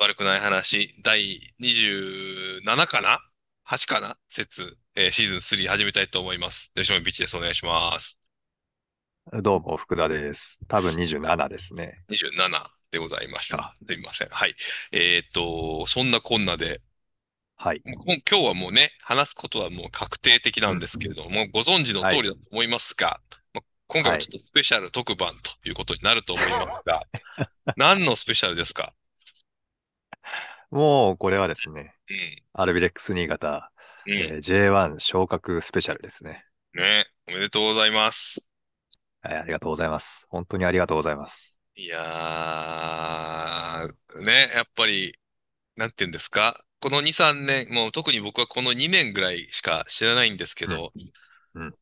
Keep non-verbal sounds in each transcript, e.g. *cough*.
悪くない話、第27かな ?8 かな？節、えーシーズン3始めたいと思います。吉本ビッチです。お願いします。どうも、福田です。多分27ですね。27でございました。すみません。はい。えっと、そんなこんなで、はい。今日はもうね、話すことはもう確定的なんですけれども、ご存知の通りだと思いますが、まあ今回はちょっとスペシャル特番ということになると思いますが、何のスペシャルですか？もう、これはですね、うん。アルビレックス新潟、うん。えー J1 昇格スペシャルですね。ね、おめでとうございます。はい、ありがとうございます。本当にありがとうございます。いやー、ね、やっぱり、なんて言うんですか？この2、3年、もう特に僕はこの2年ぐらいしか知らないんですけど、うんうん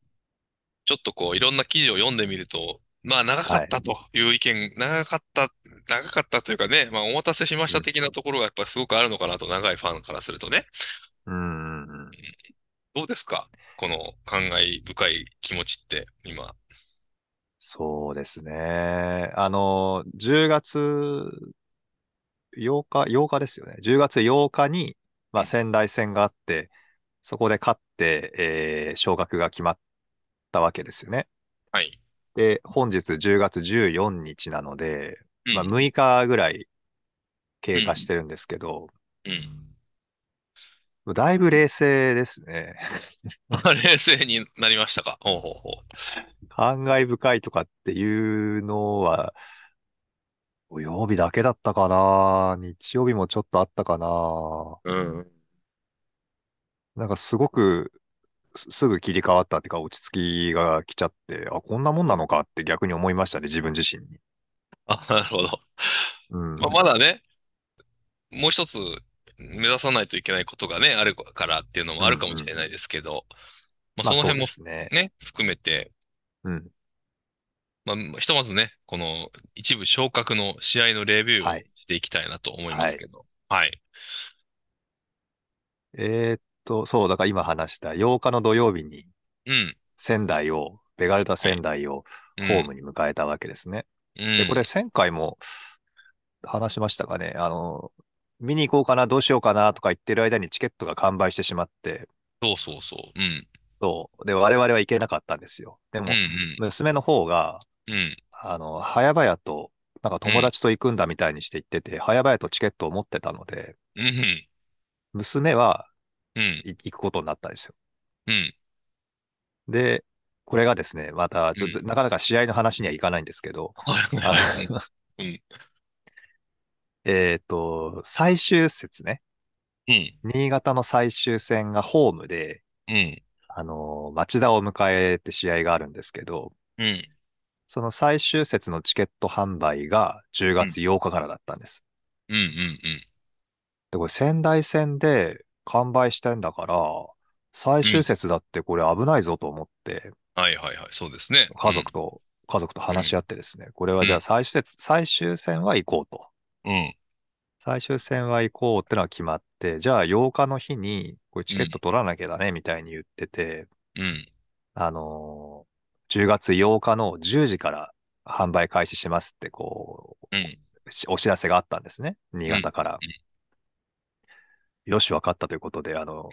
ちょっとこう、いろんな記事を読んでみると、まあ長かったという意見、長かった、長かったというかね、まあお待たせしました的なところがやっぱりすごくあるのかなと、長いファンからするとね。うん。どうですか？この感慨深い気持ちって、今。そうですね。あの、10月8日、8日ですよね。10月8日に、まあ、仙台戦があって、そこで勝って、えー昇格が決まったわけですよね。はい。で、本日10月14日なので、うんまあ、6日ぐらい経過してるんですけど、うん。だいぶ冷静ですね。*laughs* 冷静になりましたか？ほうほうほう。感慨深いとかっていうのは、土曜日だけだったかな？日曜日もちょっとあったかな？うん。なんかすごくすすぐ切り替わったっていうか落ち着きが来ちゃって、あ、こんなもんなのかって逆に思いましたね、自分自身に。あ、*laughs* なるほど。うん。まあ、まだね、もう一つ目指さないといけないことがね、あるからっていうのもあるかもしれないですけど、まあ、その辺もね。ね、含めて、うん。まあ、ひとまずね、この一部昇格の試合のレビューをはいしていきたいなと思いますけど。はい。えーっと、そう、だから今話した8日の土曜日にうん。仙台を、ベガルタ仙台をうんホームに迎えたわけですね。うん。で、これ前回も話しましたかね。あの、見に行こうかな、どうしようかなとか言ってる間にチケットが完売してしまって、そうそうそう。うん。そう。で、我々は行けなかったんですよ。でもうん、うん。娘の方が、うん。あの、早々と、なんか友達と行くんだみたいにして言ってて、早々とチケットを持ってたので、うん。娘は行くことになったんですよ。うん。で、これがですね、また、ちょっとうなかなか試合の話にはいかないんですけど、えっと、最終節ね、うん。新潟の最終戦がホームで、うん。あの、町田を迎えて試合があるんですけど、うん。その最終節のチケット販売が10月8日からだったんです。うん。うん。で、これ仙台戦で完売してんだから、最終節だってこれ危ないぞと思って、はいはいはい。そうですね。家族と、家族と話し合ってですね、これはじゃあ最終節、最終戦は行こうと。うん。最終戦は行こうってのは決まって、じゃあ8日の日にこれチケット取らなきゃだねみたいに言ってて、うん。あのー10月8日の10時から販売開始しますってこう、うん。しお知らせがあったんですね。新潟から。うんよし、わかったということで、あの、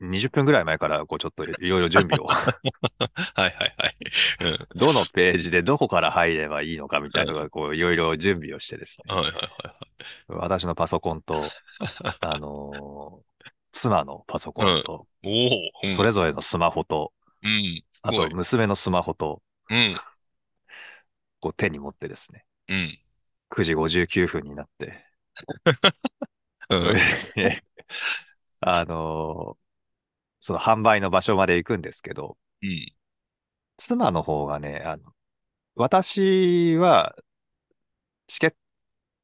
20分ぐらい前から、こう、ちょっといろいろ *laughs* 準備を、*laughs* はいはいはい。うん。どのページでどこから入ればいいのかみたいなのが、こう、いろいろ準備をしてですね。はいはいはいは私のパソコンと、*laughs* あのー妻のパソコンと、い。おお。うんそれぞれのスマホと、うん。すあと、娘のスマホと、うん。こう、手に持ってですね、うん。9時59分になって、うん。*laughs* あのーその販売の場所まで行くんですけど、うん。妻の方がね、あの、私は、チケッ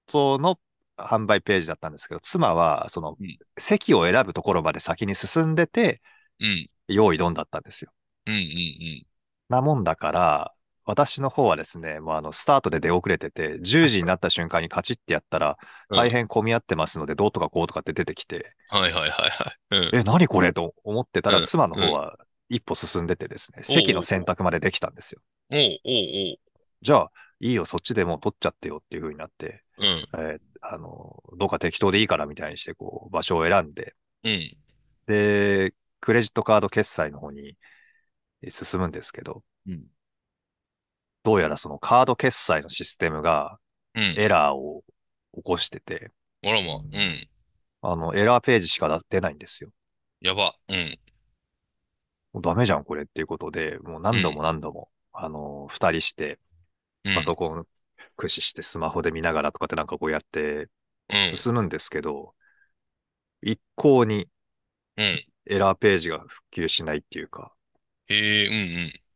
トの販売ページだったんですけど、妻は、そのうん、席を選ぶところまで先に進んでて、うん。用意どんだったんですよ。うん。うん。なもんだから、私の方はですね、もうあの、スタートで出遅れてて、10時になった瞬間にカチッてやったら、うん大変混み合ってますので、どうとかこうとかって出てきて、はいはいはいはい。うん。え、何これと思ってたら、うん妻の方は一歩進んでてですね、おう席の選択までできたんですよ。おうじゃあ、いいよ、そっちでもう取っちゃってよっていう風になって、おう。うん。えーあの、どうか適当でいいからみたいにして、こう、場所を選んで、うん。で、クレジットカード決済の方にえ進むんですけど、うん。どうやらそのカード決済のシステムがうん。エラーを起こしてて、あらま。うん。あの、エラーページしか出ないんですよ。やば。うん。もうダメじゃん、これっていうことで、もう何度も何度も、あの、二人して、うん。パソコン駆使してスマホで見ながらとかってなんかこうやってうん。進むんですけど、一向にうん。エラーページが復旧しないっていうか、へえ、うん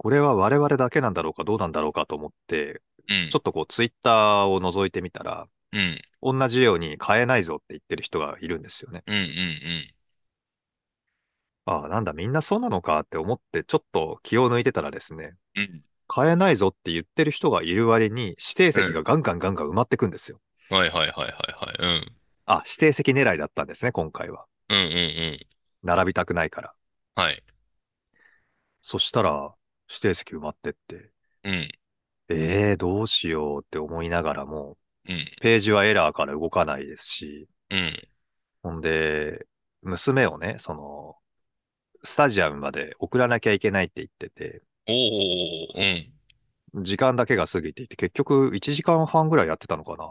これは我々だけなんだろうかどうなんだろうかと思って、うん。うん。ちょっとこうツイッターを覗いてみたら、うん。同じように買えないぞって言ってる人がいるんですよね。うん。うん。ああ、なんだみんなそうなのかって思ってちょっと気を抜いてたらですね、うん。うん。買えないぞって言ってる人がいる割に指定席がガンガンガンガン埋まってくんですよ。はいはいはいはいはい。うん。あ、指定席狙いだったんですね、今回は。うんうんうん。並びたくないから。はい。そしたら、指定席埋まってって、うん。ええー、どうしようって思いながらも、うん。ページはエラーから動かないですし、うん。ほんで、娘をね、その、スタジアムまで送らなきゃいけないって言ってて、うん。時間だけが過ぎていて、結局1時間半ぐらいやってたのかな。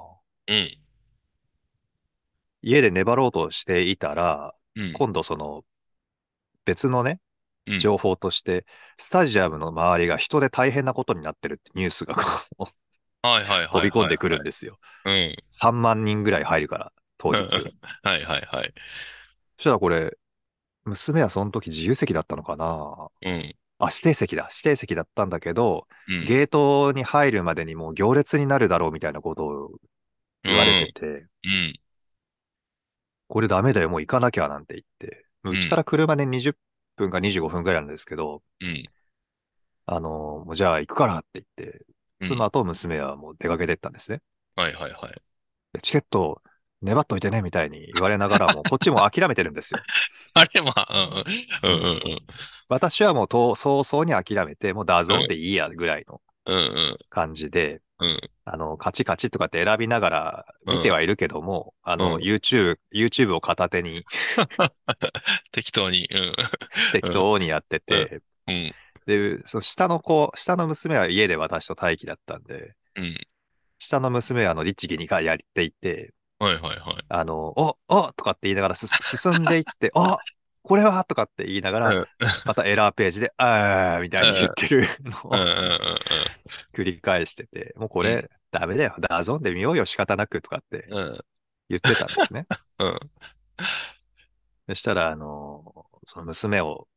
うん。家で粘ろうとしていたら、うん。今度その、別のね、うん情報として、スタジアムの周りが人で大変なことになってるってニュースがこうはいはいはいはい。飛び込んでくるんですよ。うん。3万人ぐらい入るから、当日。*laughs* はいはいはい。そしたらこれ、娘はその時自由席だったのかな？うん。あ、指定席だ。指定席だったんだけど、うん。ゲートに入るまでにもう行列になるだろうみたいなことを言われてて、うん。これダメだよ、もう行かなきゃなんて言って、んうちから車で20分か25分ぐらいなんですけど、うん。あの、もうじゃあ行くからって言って、うん妻と娘はもう出かけてったんですね。はいはいはい。でチケット粘っといてねみたいに言われながらも、*laughs* こっちも諦めてるんですよ。*laughs* あれまあ、うんうんうん私はもうと早々に諦めて、もう DAZN でいいやぐらいのうん。うん感じで、うん。うん。あの、カチカチとかって選びながら見てはいるけども、あの、うん YouTube、YouTube を片手に *laughs* 適当に。うん。*laughs* 適当にやってて、うん。で、その下の子、下の娘は家で私と待機だったんで、うん。下の娘はあの、律儀にやっていて、はいはいはい。あの、お、おとかって言いながらす進んでいって、*laughs* あこれはとかって言いながら、うんまたエラーページで、あーみたいに言ってるのうんうんをうん繰り返してて、もうこうれダメだよ、ダゾンで見ようよ、仕方なくとかって。言ってたんですね。*laughs* うん。そしたら、あの、その娘を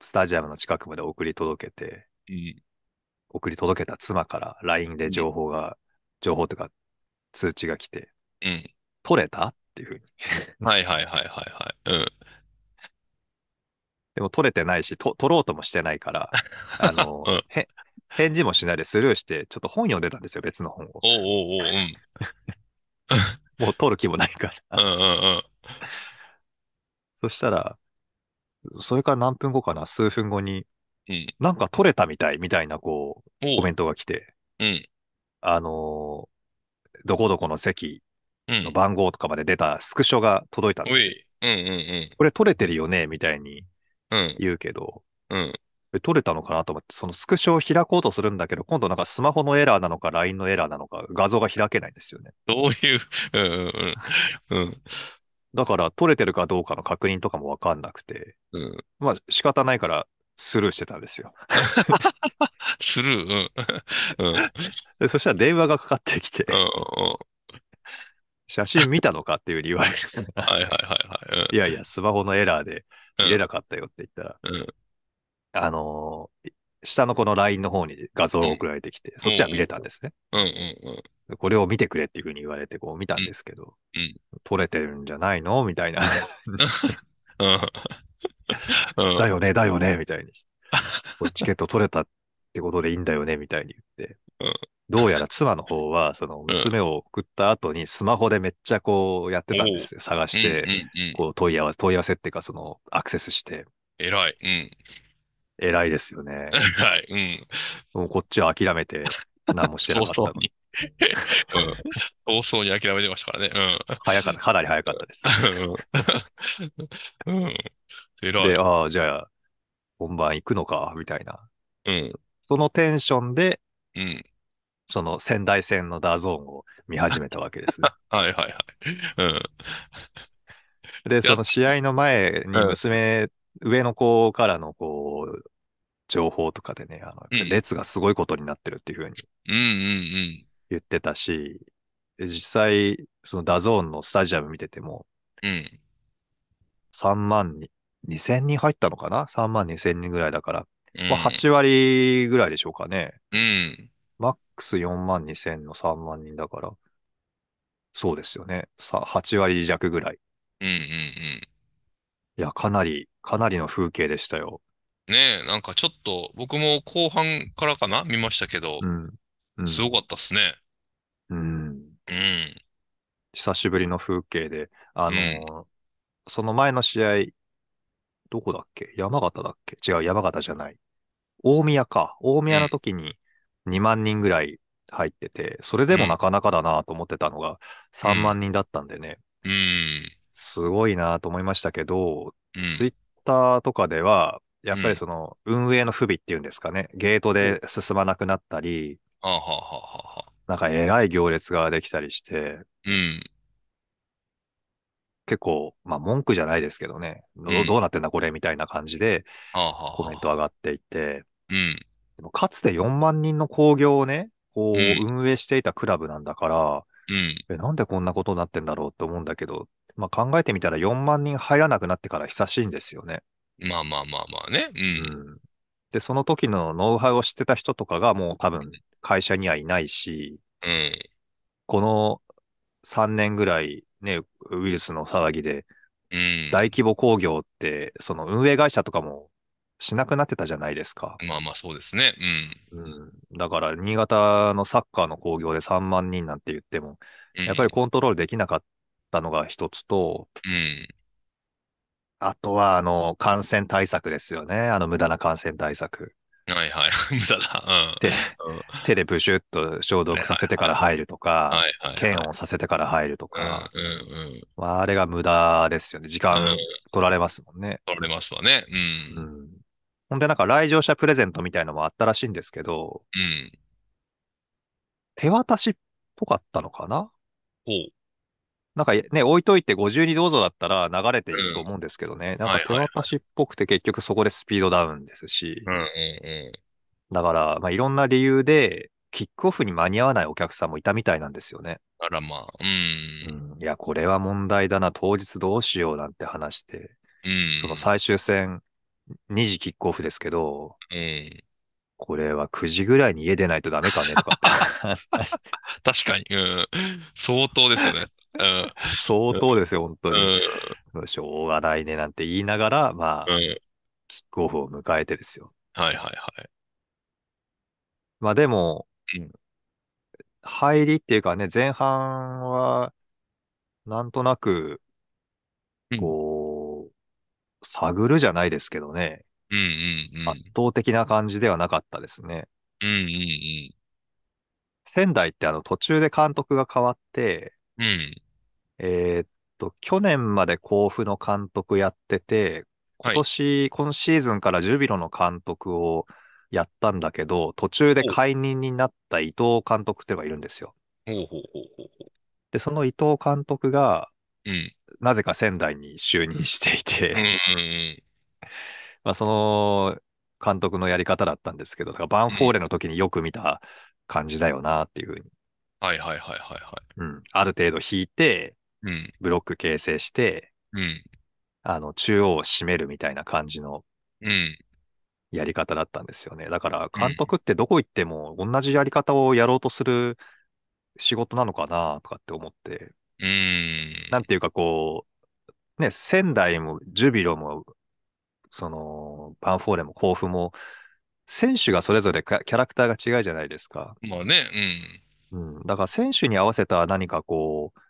スタジアムの近くまで送り届けて、うん。送り届けた妻から LINE で情報が、情報とか通知が来て、うん。取れたっていうふうに。*laughs* はいはいはいはいはい。うん。でも取れてないし、と取ろうともしてないから、あの、*laughs* うんへ返事もしないでスルーして、ちょっと本読んでたんですよ、別の本を。おうおうおう、うん。*laughs* もう取る気もないから。うんうんうん。そしたら、それから何分後かな、数分後に、うん。なんか取れたみたい、みたいな、こう、コメントが来て、うん。あのーどこどこの席うんの。番号とかまで出たスクショが届いたんですよ。おい。うんうんこれ取れてるよねみたいにうん。うん。言うけど、うん。え取れたのかなと思って、そのスクショを開こうとするんだけど、今度なんかスマホのエラーなのか LINE のエラーなのか画像が開けないんですよね。どういう、*laughs* うん *laughs* うん。だから取れてるかどうかの確認とかもわかんなくて、うん。まあ仕方ないからスルーしてたんですよ。*laughs* スルー？うん。うん。うん。でそしたら電話がかかってきて、うん。写真見たのかっていうふうに言われる。はいはいはいはい。いやいや、スマホのエラーでうん。見れなかったよって言ったら、うん。あのー下のこの LINE の方に画像が送られてきて、そっちは見れたんですね。うんうんうん。これを見てくれっていうふうに言われて、こう見たんですけど、うん撮れてるんじゃないの？みたいな。だよね、だよね、みたいに。チケット取れたってことでいいんだよね、みたいに言って。うんどうやら妻の方は、その娘を送った後にスマホでめっちゃこうやってたんですよ。探して。こう問い合わせ、問い合わせっていうかそのアクセスして。偉い。うん。偉いですよね。*laughs* 偉い。うん。もうこっちは諦めて何もしてなかったの *laughs* 早々に。うん。早々に諦めてましたからね。早かった、かなり早かったです。うん。うん。偉で、い。ああ、じゃあ、本番行くのか、みたいな。うん。そのテンションで、うん。その仙台戦の DAZN を見始めたわけですね。*laughs* はいはいはい。うん。で、や、その試合の前にうん。娘、上の子からのこう、情報とかでね、あの、うん。列がすごいことになってるっていうふうにうんうん言ってたし、で実際、その DAZN のスタジアム見てても、うん。うん。3万に、2000人入ったのかな ?3 万2000人ぐらいだから。まあ、うん。8割ぐらいでしょうかね。うん。マックス4万2000の3万人だから、そうですよね。さ、8割弱ぐらい。うんうんうん。いや、かなり、かなりの風景でしたよ。ねえ、なんかちょっと、僕も後半からかな見ましたけど、うん。うん。すごかったっすね。うん。うん。久しぶりの風景で、あうん。のーその前の試合、どこだっけ？山形だっけ？違う、山形じゃない。大宮か。大宮のうん。時に2万人ぐらい入ってて、それでうん。もなかなかだなと思ってたのが3うん。万人だったんでね、うん。すごいなと思いましたけど、うん。ツイッターとかでは、やっぱりうん。その運営の不備っていうんですかね、ゲートおで進まなくなったり、はあはあはあはあはあ。なんかえらい行列ができたりして、うん。結構、まあ文句じゃないですけどね、どどうなってんだこれみたいな感じでコメン。ト上がっていて、うん。でもかつて4万人の興行をね、こううん。運営していたクラブなんだから、うん。え、なんでこんなことになってんだろうって思うんだけど、まあ考えてみたら4万人入らなくなってから久しいんですよね。まあまあまあまあね。うん。うん。で、その時のノウハウを知ってた人とかがもう多分会社にはいないし、うん。この3年ぐらいね、ウイルスの騒ぎでうん。大規模興行ってその運営会社とかもしなくなってたじゃないですか。まあまあそうですね。うん。うん。だから、新潟のサッカーの興行で3万人なんて言っても、やっぱりうん。コントロールできなかったのが一つと、うん。あとは、あの、感染対策ですよね。あの、無駄な感染対策。はいはい。*laughs* 無駄だ。手、うん。うん。手でブシュッと消毒させてから入るとか。検温させてから入るとうんか、うんまあ、あれが無駄ですよね。時。間取られますもんね。取られますわね。うん。うん。ほんで、なんか来場者プレゼントみたいのもあったらしいんですけど、うん。手渡しっぽかったのかな？ほう。なんかね、置いといてご自由にどうぞだったら流れてうん。いくと思うんですけどね。なんか手渡しっぽくて結局そこでスピードダウンですし。うんうんうん。だから、まあ、いろんな理由で、キックオフに間に合わないお客さんもいたみたいなんですよね。あらまあ。うん。うん。いや、これは問題だな、当日どうしようなんて話して、うん。その最終戦、2時キックオフですけど、うん。これは9時ぐらいに家出ないとダメかねとか *laughs* 確かに。うん。相当ですよね。うん。相当ですよ、本当に。うん。しょうがないねなんて言いながら、まあ、うん。キックオフを迎えてですよ。はいはいはい。まあでも、うん。入りっていうかね、前半は、なんとなく、うん。こう、探るじゃないですけどね、うんうんう圧ん。倒的な感じではなかったですね。うんうん仙台ってあの途中で監督が変わって、うん。うん。えーっと、去年まで甲府の監督やってて、今はい。年、今シーズンからジュビロの監督をやったんだけど、途中でほう解任になった伊藤監督っていうのがいるんですよ。ほうほうほうほうほで、その伊藤監督が、う。うん。なぜか仙台に就任していうんて、うん *laughs* まあ、その監督のやり方だったんですけど、だからバン。フォーレの時によく見た感じだよなっていうふうに。はいはいはいはいはうん。ある程度引いて、い。うん。ブロック形成して、うん。あの、中央を締めるみたいな感じのうん。やり方だったんですよね。だからうん。監督ってどこ行っても同じやり方をやろうとする仕事なのかなとかって思って、うん。なんていうかこう、ね、仙台もジュビロも、その、バンフォーレも甲府も、選手がそれぞれキャキャラクターが違うじゃないですか。まあね、うん。だから選手に合わせた何かこう、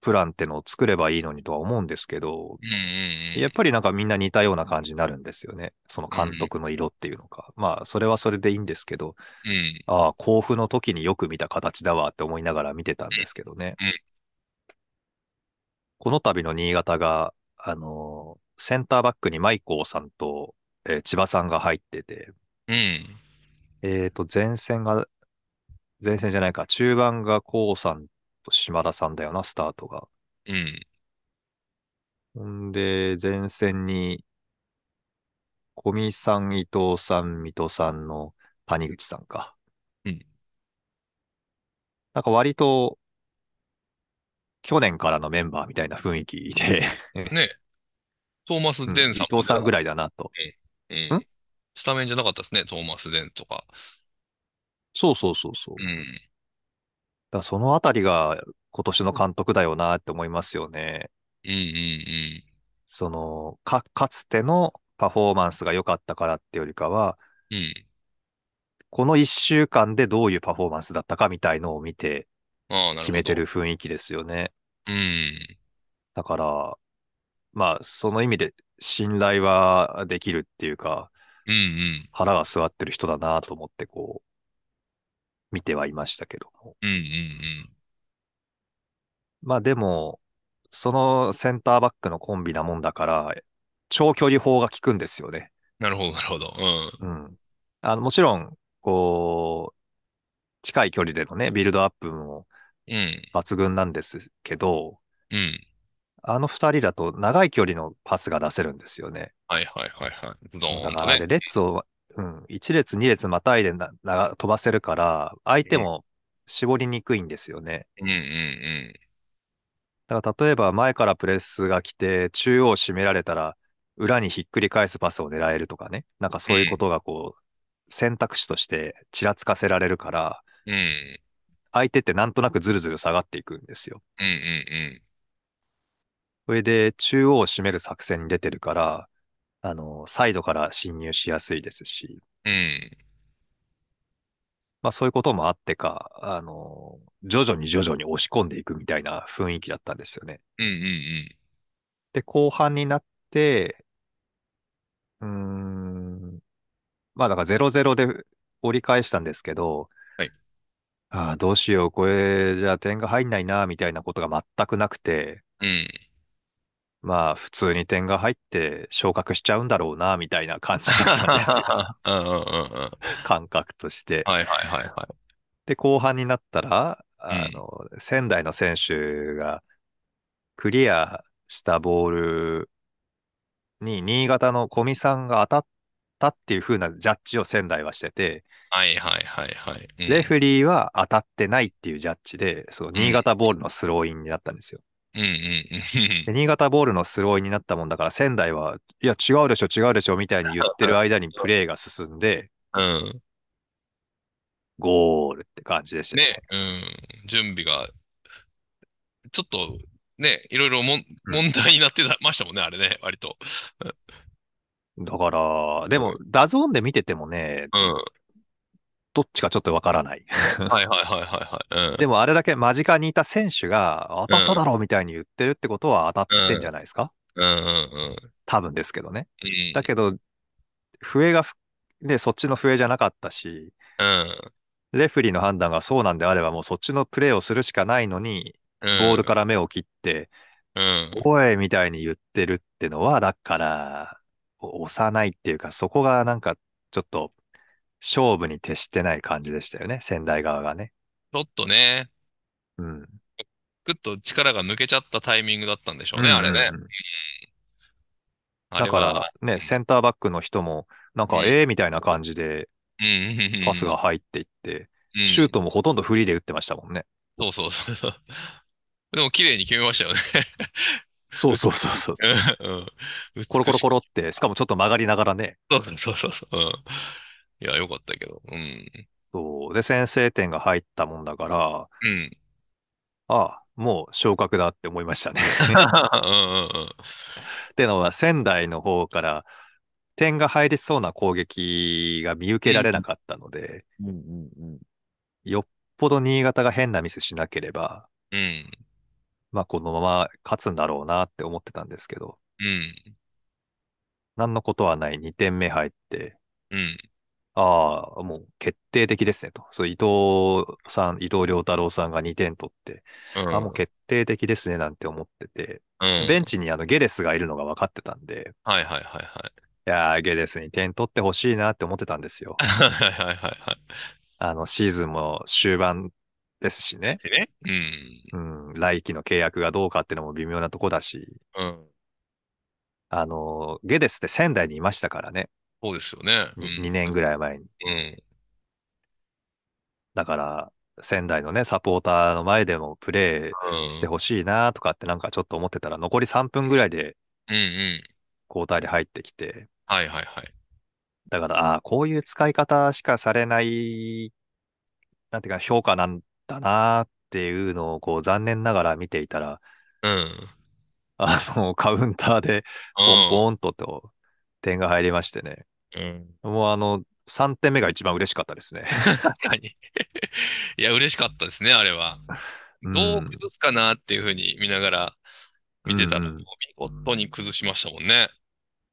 プランってのを作ればいいのにとは思うんですけど、うんうんうん。やっぱりなんかみんな似たような感じになるんですよね。その監督の色っていうのか。まあ、それはそれでいいんですけど、うん。ああ、甲府の時によく見た形だわって思いながら見てたんですけどね。うんうんこの度の新潟が、あのーセンターバックにマイコーさんと、えー千葉さんが入ってて、うん。えっと、前線が、前線じゃないか、中盤がコウさんと島田さんだよな、スタートが。うん。ほんで、前線に、小見さん、伊藤さん、水戸さんの谷口さんか。うんなんか割と、去年からのメンバーみたいな雰囲気で、ね。トーマス・うん伊デンさんも藤さんぐらいだなと。うんん？スタメンじゃなかったですね、トーマス・デンとか。そうそうそうそう。うん。らそのあたりが今年の監督だよなって思いますよね。うんうんその、か、かつてのパフォーマンスが良かったからってよりかは、うん。うん。この一週間でどういうパフォーマンスだったかみたいのを見て。決めてる雰囲気ですよね。うん。だから、まあ、その意味で信頼はできるっていうか、うんうん。腹が据わってる人だなと思ってこう、見てはいましたけども。うんうんまあでも、そのセンターバックのコンビなもんだから、長距離砲が効くんですよね。なるほど、なるほど。うん。うん。あの、もちろん、こう、近い距離でのね、ビルドアップもうん。抜群なんですけど、うん。あの二人だと長い距離のパスが出せるんですよね。はいはいはいはい。ドだーンとから、で、ね。列を、うん、一列二列またいでな、な、飛ばせるから、相手も絞りにくいんですよね。うんうんだから、例えば前からプレスが来て、中央締められたら、裏にひっくり返すパスを狙えるとかね。なんかそういうことがこう、選択肢としてちらつかせられるから、うん。うん。相手ってなんとなくずるずる下がっていくんですよ。うんうんそれで、中央を締める作戦に出てるから、あの、サイドから侵入しやすいですし、うん。うん。まあそういうこともあってか、あの、徐々に徐々に押し込んでいくみたいな雰囲気だったんですよね。うんうんで、後半になって、うーん、まあだから0-0で折り返したんですけど、はいああ、どうしよう、これじゃあ点が入んないな、みたいなことが全くなくて、うん。うん。まあ普通に点が入って昇格しちゃうんだろうな、みたいな感じだったんですよ。*laughs* うんうんうんうん。感覚として。はいはいはいはい。で、後半になったら、あの、仙台の選手がクリアしたボールに新潟の小見さんが当たったっていう風なジャッジを仙台はしてて、はいはいはいはい。うんレフェリーは当たってないっていうジャッジで、その新潟ボールのスローインになったんですよ。うんうんうんで、新潟ボールのスローインになったもんだから仙台は、いや違うでしょ違うでしょみたいに言ってる間にプレーが進んで、うん。ゴールって感じでしたね、うん。準備が、ちょっと、ね、いろいろも問題になってましたもんね、あれね、割と。だから、でも、 DAZN で見ててもね、うん。どっちかちょっとわからない。はいはいはいはいはい。うん。でもあれだけ間近にいた選手が当たっただろうみたいに言ってるってことは当たってんじゃないですか？うんうんうん。多分ですけどね。うん。だけど、笛がふ、ね、そっちの笛じゃなかったし、うん。レフェリーの判断がそうなんであればもうそっちのプレーをするしかないのに、ボボールから目を切って、うん。おいみたいに言ってるってのは、だから、お押さないっていうか、そこがなんかちょっと勝負に徹してない感じでしたよね、仙台側がね。ちょっとね、うん。ぐっと力が抜けちゃったタイミングだったんでしょうね、あれねうん。うんうんあれだからは、ね、センターバックの人も、なんか、うんええみたいな感じで。パスが入っていって、うんシュートもほとんどフリーで打ってましたもんね。そうそうそう。でも綺麗に決めましたよね。そうそうそうそうそう。うん。うんコロコロコロって、しかもちょっと曲がりながらね。そうそうそうそう。うん。いや、よかったけど。うん。そう。で、先制点が入ったもんだから、うん。ああ、もう昇格だって思いましたね。*laughs* ってのは、仙台の方から点が入りそうな攻撃が見受けられなかったので、うんうんうん。よっぽど新潟が変なミスしなければ、うん。まあこのまま勝つんだろうなって思ってたんですけど、うん。何のことはない2点目入って、うん。ああ、もう決定的ですねと。そう、伊藤さん、伊藤良太郎さんが2点取って、うん。あ、もう決定的ですねなんて思ってて、うん。ベンチにあのゲレスがいるのが分かってたんで、はいはいはいはい。いやー、ゲレスに点取ってほしいなって思ってたんですよ。*laughs* はいはいはいはい。あの、シーズンも終盤ですしね。してね。うん。うん、来季の契約がどうかっていうのも微妙なとこだし、うん。あの、ゲデスって仙台にいましたからね。そうですよね。うにん。2年ぐらい前に。うん。だから、仙台のね、サポーターの前でもプレうん。ーしてほしいなとかってなんかちょっと思ってたら、残り3分ぐらいでうんうん。交代で入ってきて、はいはいはい。だから、ああ、こういう使い方しかされない、なんていうか、評価なんだなっていうのを、こう、残念ながら見ていたら、うん。あの、カウンターで、ボンボンとと、点が入りましてね。うん。もうあの、3点目が一番嬉しかったですね。*laughs* 確かに。*laughs* いや、嬉しかったですね、あれは。うんどう崩すかなっていうふうに見ながら見てたら、うんうん見事に崩しましたもんね。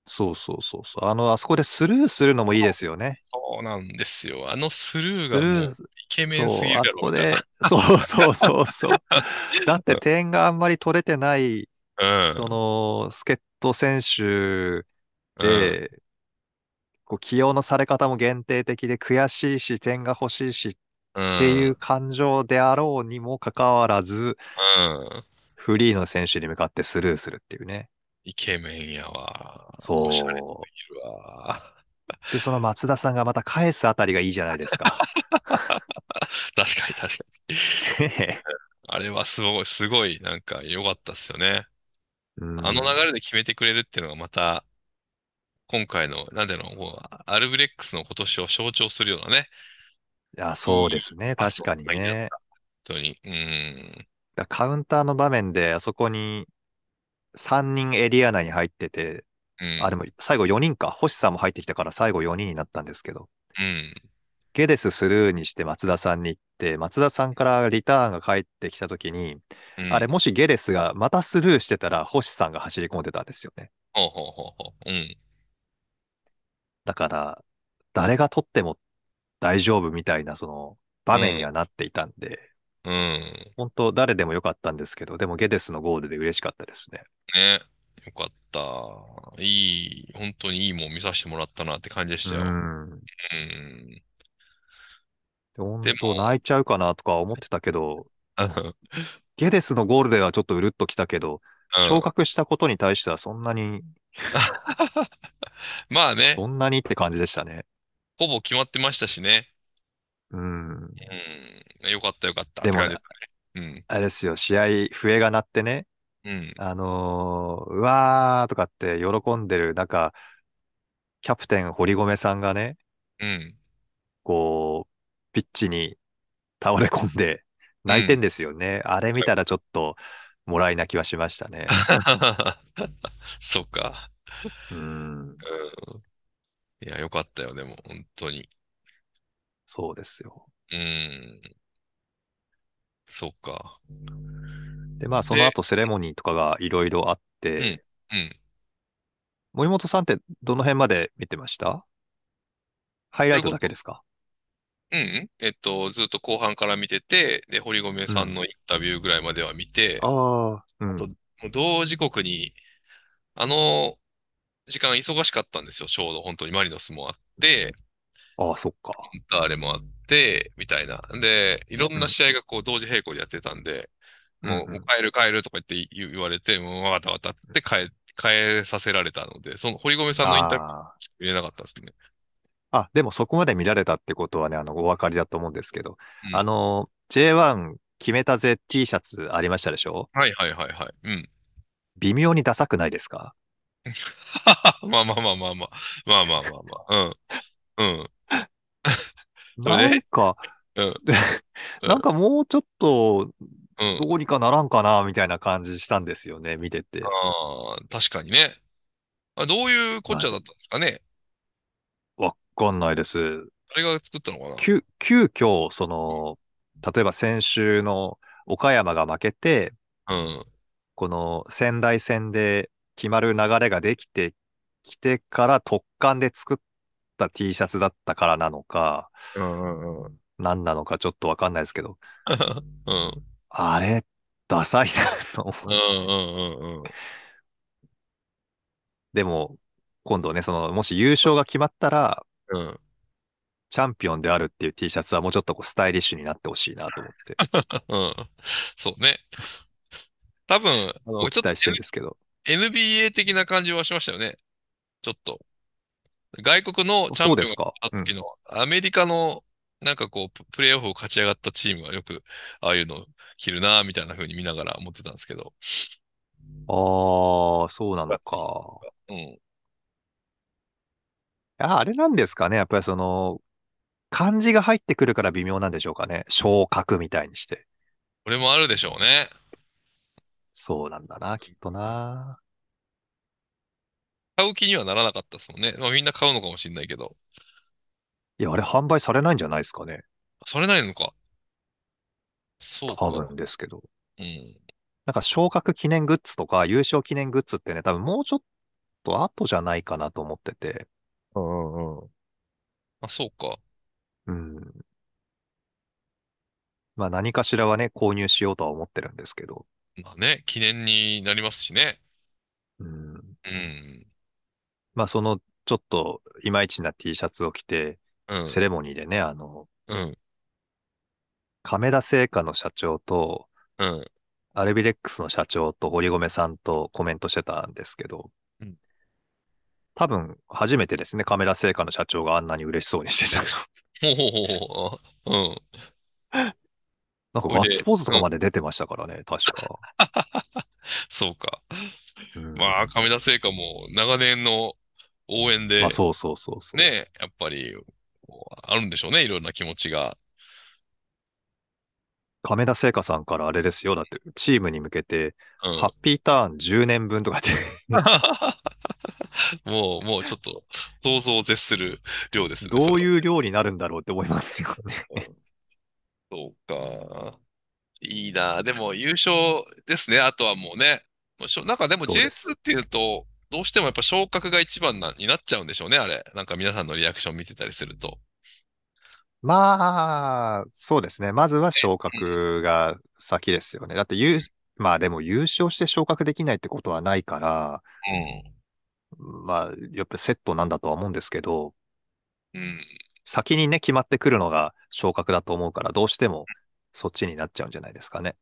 そうそうそうそう。あの、あそこでスルーするのもいいですよね。そうなんですよ。あのスルースがもうイケメンすそう、ぎるやろあそこで、そうそうそうそう。*laughs* だって点があんまり取れてない、うん。その、助っ人選手うん、で、こう起用のされ方も限定的で悔しいし、点が欲しいしっうん、ていう感情であろうにもかかわらず、うん。フリーの選手に向かってスルーするっていうね。イケメンやわ。そう。で、その松田さんがまた返すあたりがいいじゃないですか。*laughs* 確かに確かに。*laughs* ねあれはすごい、すごい、なんか良かったっすよね。あの流れで決めてくれるっていうのがまた、今回の、なんていうの、アルブレックスの今年を象徴するようなね。いや、そうですね。確かにね。本当に。うん。だカウンターの場面で、あそこに3人エリア内に入ってて、うん。あ、でも最後4人か。星さんも入ってきたから最後4人になったんですけど、うん。ゲデススルーにして松田さんに行って、松田さんからリターンが返ってきたときに、うん。あれもしゲデスがまたスルーしてたら星さんが走り込んでたんですよね。ほうほうほうほう。うん。だから、誰が取っても大丈夫みたいなその場面にはなっていたんで、うん。本当誰でもよかったんですけど、でもゲデスのゴールで嬉しかったですね。ね。よかった。いい、本当にいいもん見させてもらったなって感じでしたよ。うん。うん。本当泣いちゃうかなとか思ってたけど、うんゲデスのゴールではちょっとうるっときたけど、うん昇格したことに対してはそんなに、*laughs* まあね、そんなにって感じでしたね。ほぼ決まってましたしね。うん。うん。よかったよかったっでもて感じですね。あれですよ、試合、笛が鳴ってね、うん。うん。あのーうわーとかって喜んでる中、キャプテン堀米さんがね、うん。こう、ピッチに倒れ込んで泣いてんですよね。あれ見たらちょっと、もらい泣きはしましたね。*laughs* そうか。うん。うん。いや、よかったよ、でも、本当に。そうですよ。うん。そうか。で、まあ、その後セレモニーとかがいろいろあって、うん。森本さんってどの辺まで見てました？ハイライトだけですか？うん。えっと、ずっと後半から見てて、で、堀米さんのインタビューぐらいまでは見て、ああ、うん。ともう同時刻に、あの時間忙しかったんですよ、ちょうど本当にマリノスもあって、ああ、そっか。インターレもあって、みたいな。で、いろんな試合がこう同時並行でやってたんで、もう、うんうんもう帰る帰るとか言って言言われて、もうわかったわかったって帰、帰させられたので、その堀米さんのインタビューあ入れなかったんですね。ああ、でもそこまで見られたってことはね、あの、お分かりだと思うんですけど、うんあの、J1 決めたぜ T シャツありましたでしょ？はいはいはいはい。うん。微妙にダサくないですか？*laughs* まあまあまあまあまあ。まあまあまあまあ。うん。うん。*laughs* なんか、うん。*laughs* なんかもうちょっとうん。どうにかならんかなみたいな感じしたんですよね、見てて。ああ、確かにね。あどういうこっちゃだったんですかね？わかんないです。誰が作ったのかな？急、急遽、その、例えば先週の岡山が負けて、うん。この仙台戦で決まる流れができてきてから特感で作った T シャツだったからなのか、うんうんうん。何なのかちょっとわかんないですけど、うん。あれ、ダサいなと思う。でも、今度ね、その、もし優勝が決まったら、うん。チャンピオンであるっていう T シャツはもうちょっとこうスタイリッシュになってほしいなと思って、*laughs* うん。そうね。多分、あの、ちょっとしてるんですけど。NBA 的な感じはしましたよね。ちょっと。外国のチャンピオですか。った時の、アメリカの、なんかこう、ププレイオフを勝ち上がったチームはよく、ああいうの着るな、みたいな風に見ながら思ってたんですけど。ああ、そうなのか。うん。あれなんですかね。やっぱりその、漢字が入ってくるから微妙なんでしょうかね。昇格みたいにして。これもあるでしょうね。そうなんだな、きっとな。買う気にはならなかったですもんね。まあみんな買うのかもしれないけど。いや、あれ販売されないんじゃないですかね。それないのか。そうか。多分ですけど。うん。なんか昇格記念グッズとか優勝記念グッズってね、多分もうちょっと後じゃないかなと思ってて。うんうんうん。あ、そうか。うん。まあ何かしらはね、購入しようとは思ってるんですけど。まあね、記念になりますしね。うん。うん。まあその、ちょっといまいちな T シャツを着て、うん。セレモニーでね、あの、うん。亀田製菓の社長と、うん。アルビレックスの社長と堀米さんとコメントしてたんですけど、うん多分初めてですね、亀田製菓の社長があんなに嬉しそうにしてたの。ほうん。なんかガッツポーズとかまで出てましたからね、確か。*laughs* そうか。うんまあ、亀田製菓も長年の応援でまあ、そうそうそうそう。ね、やっぱり、あるんでしょうね、いろんな気持ちが。亀田製菓さんからあれですよ。だって、チームに向けて、うん。ハッピーターン10年分とかって、*laughs* *laughs* もう、もうちょっと、想像を絶する量ですね。どうう。いう量になるんだろうって思いますよね。そうか。いいな。でも、優勝ですね。あとはもうね。なんかでもそうです J2 っていうと、どうしてもやっぱ昇格が一番な、になっちゃうんでしょうね、あれ。なんか皆さんのリアクション見てたりすると。まあ、そうですね。まずは昇格が先ですよね。だって優、まあでも優勝して昇格できないってことはないから、まあ、やっぱりセットなんだとは思うんですけど、うん。うん。先にね、決まってくるのが昇格だと思うから、どうしてもそっちになっちゃうんじゃないですかね。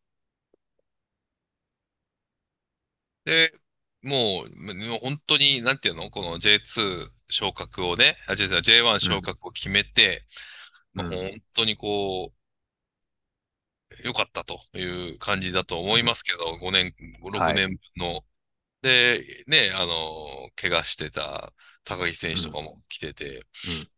で、もう、もう本当に、なんていうの？この J2 昇格をね、あ、J2 J1 昇格を決めて、まあ、うん本当にこう、良かったという感じだと思いますけど、5年、6年の。で、ね、あの、怪我してた高木選手とかも来てて、うん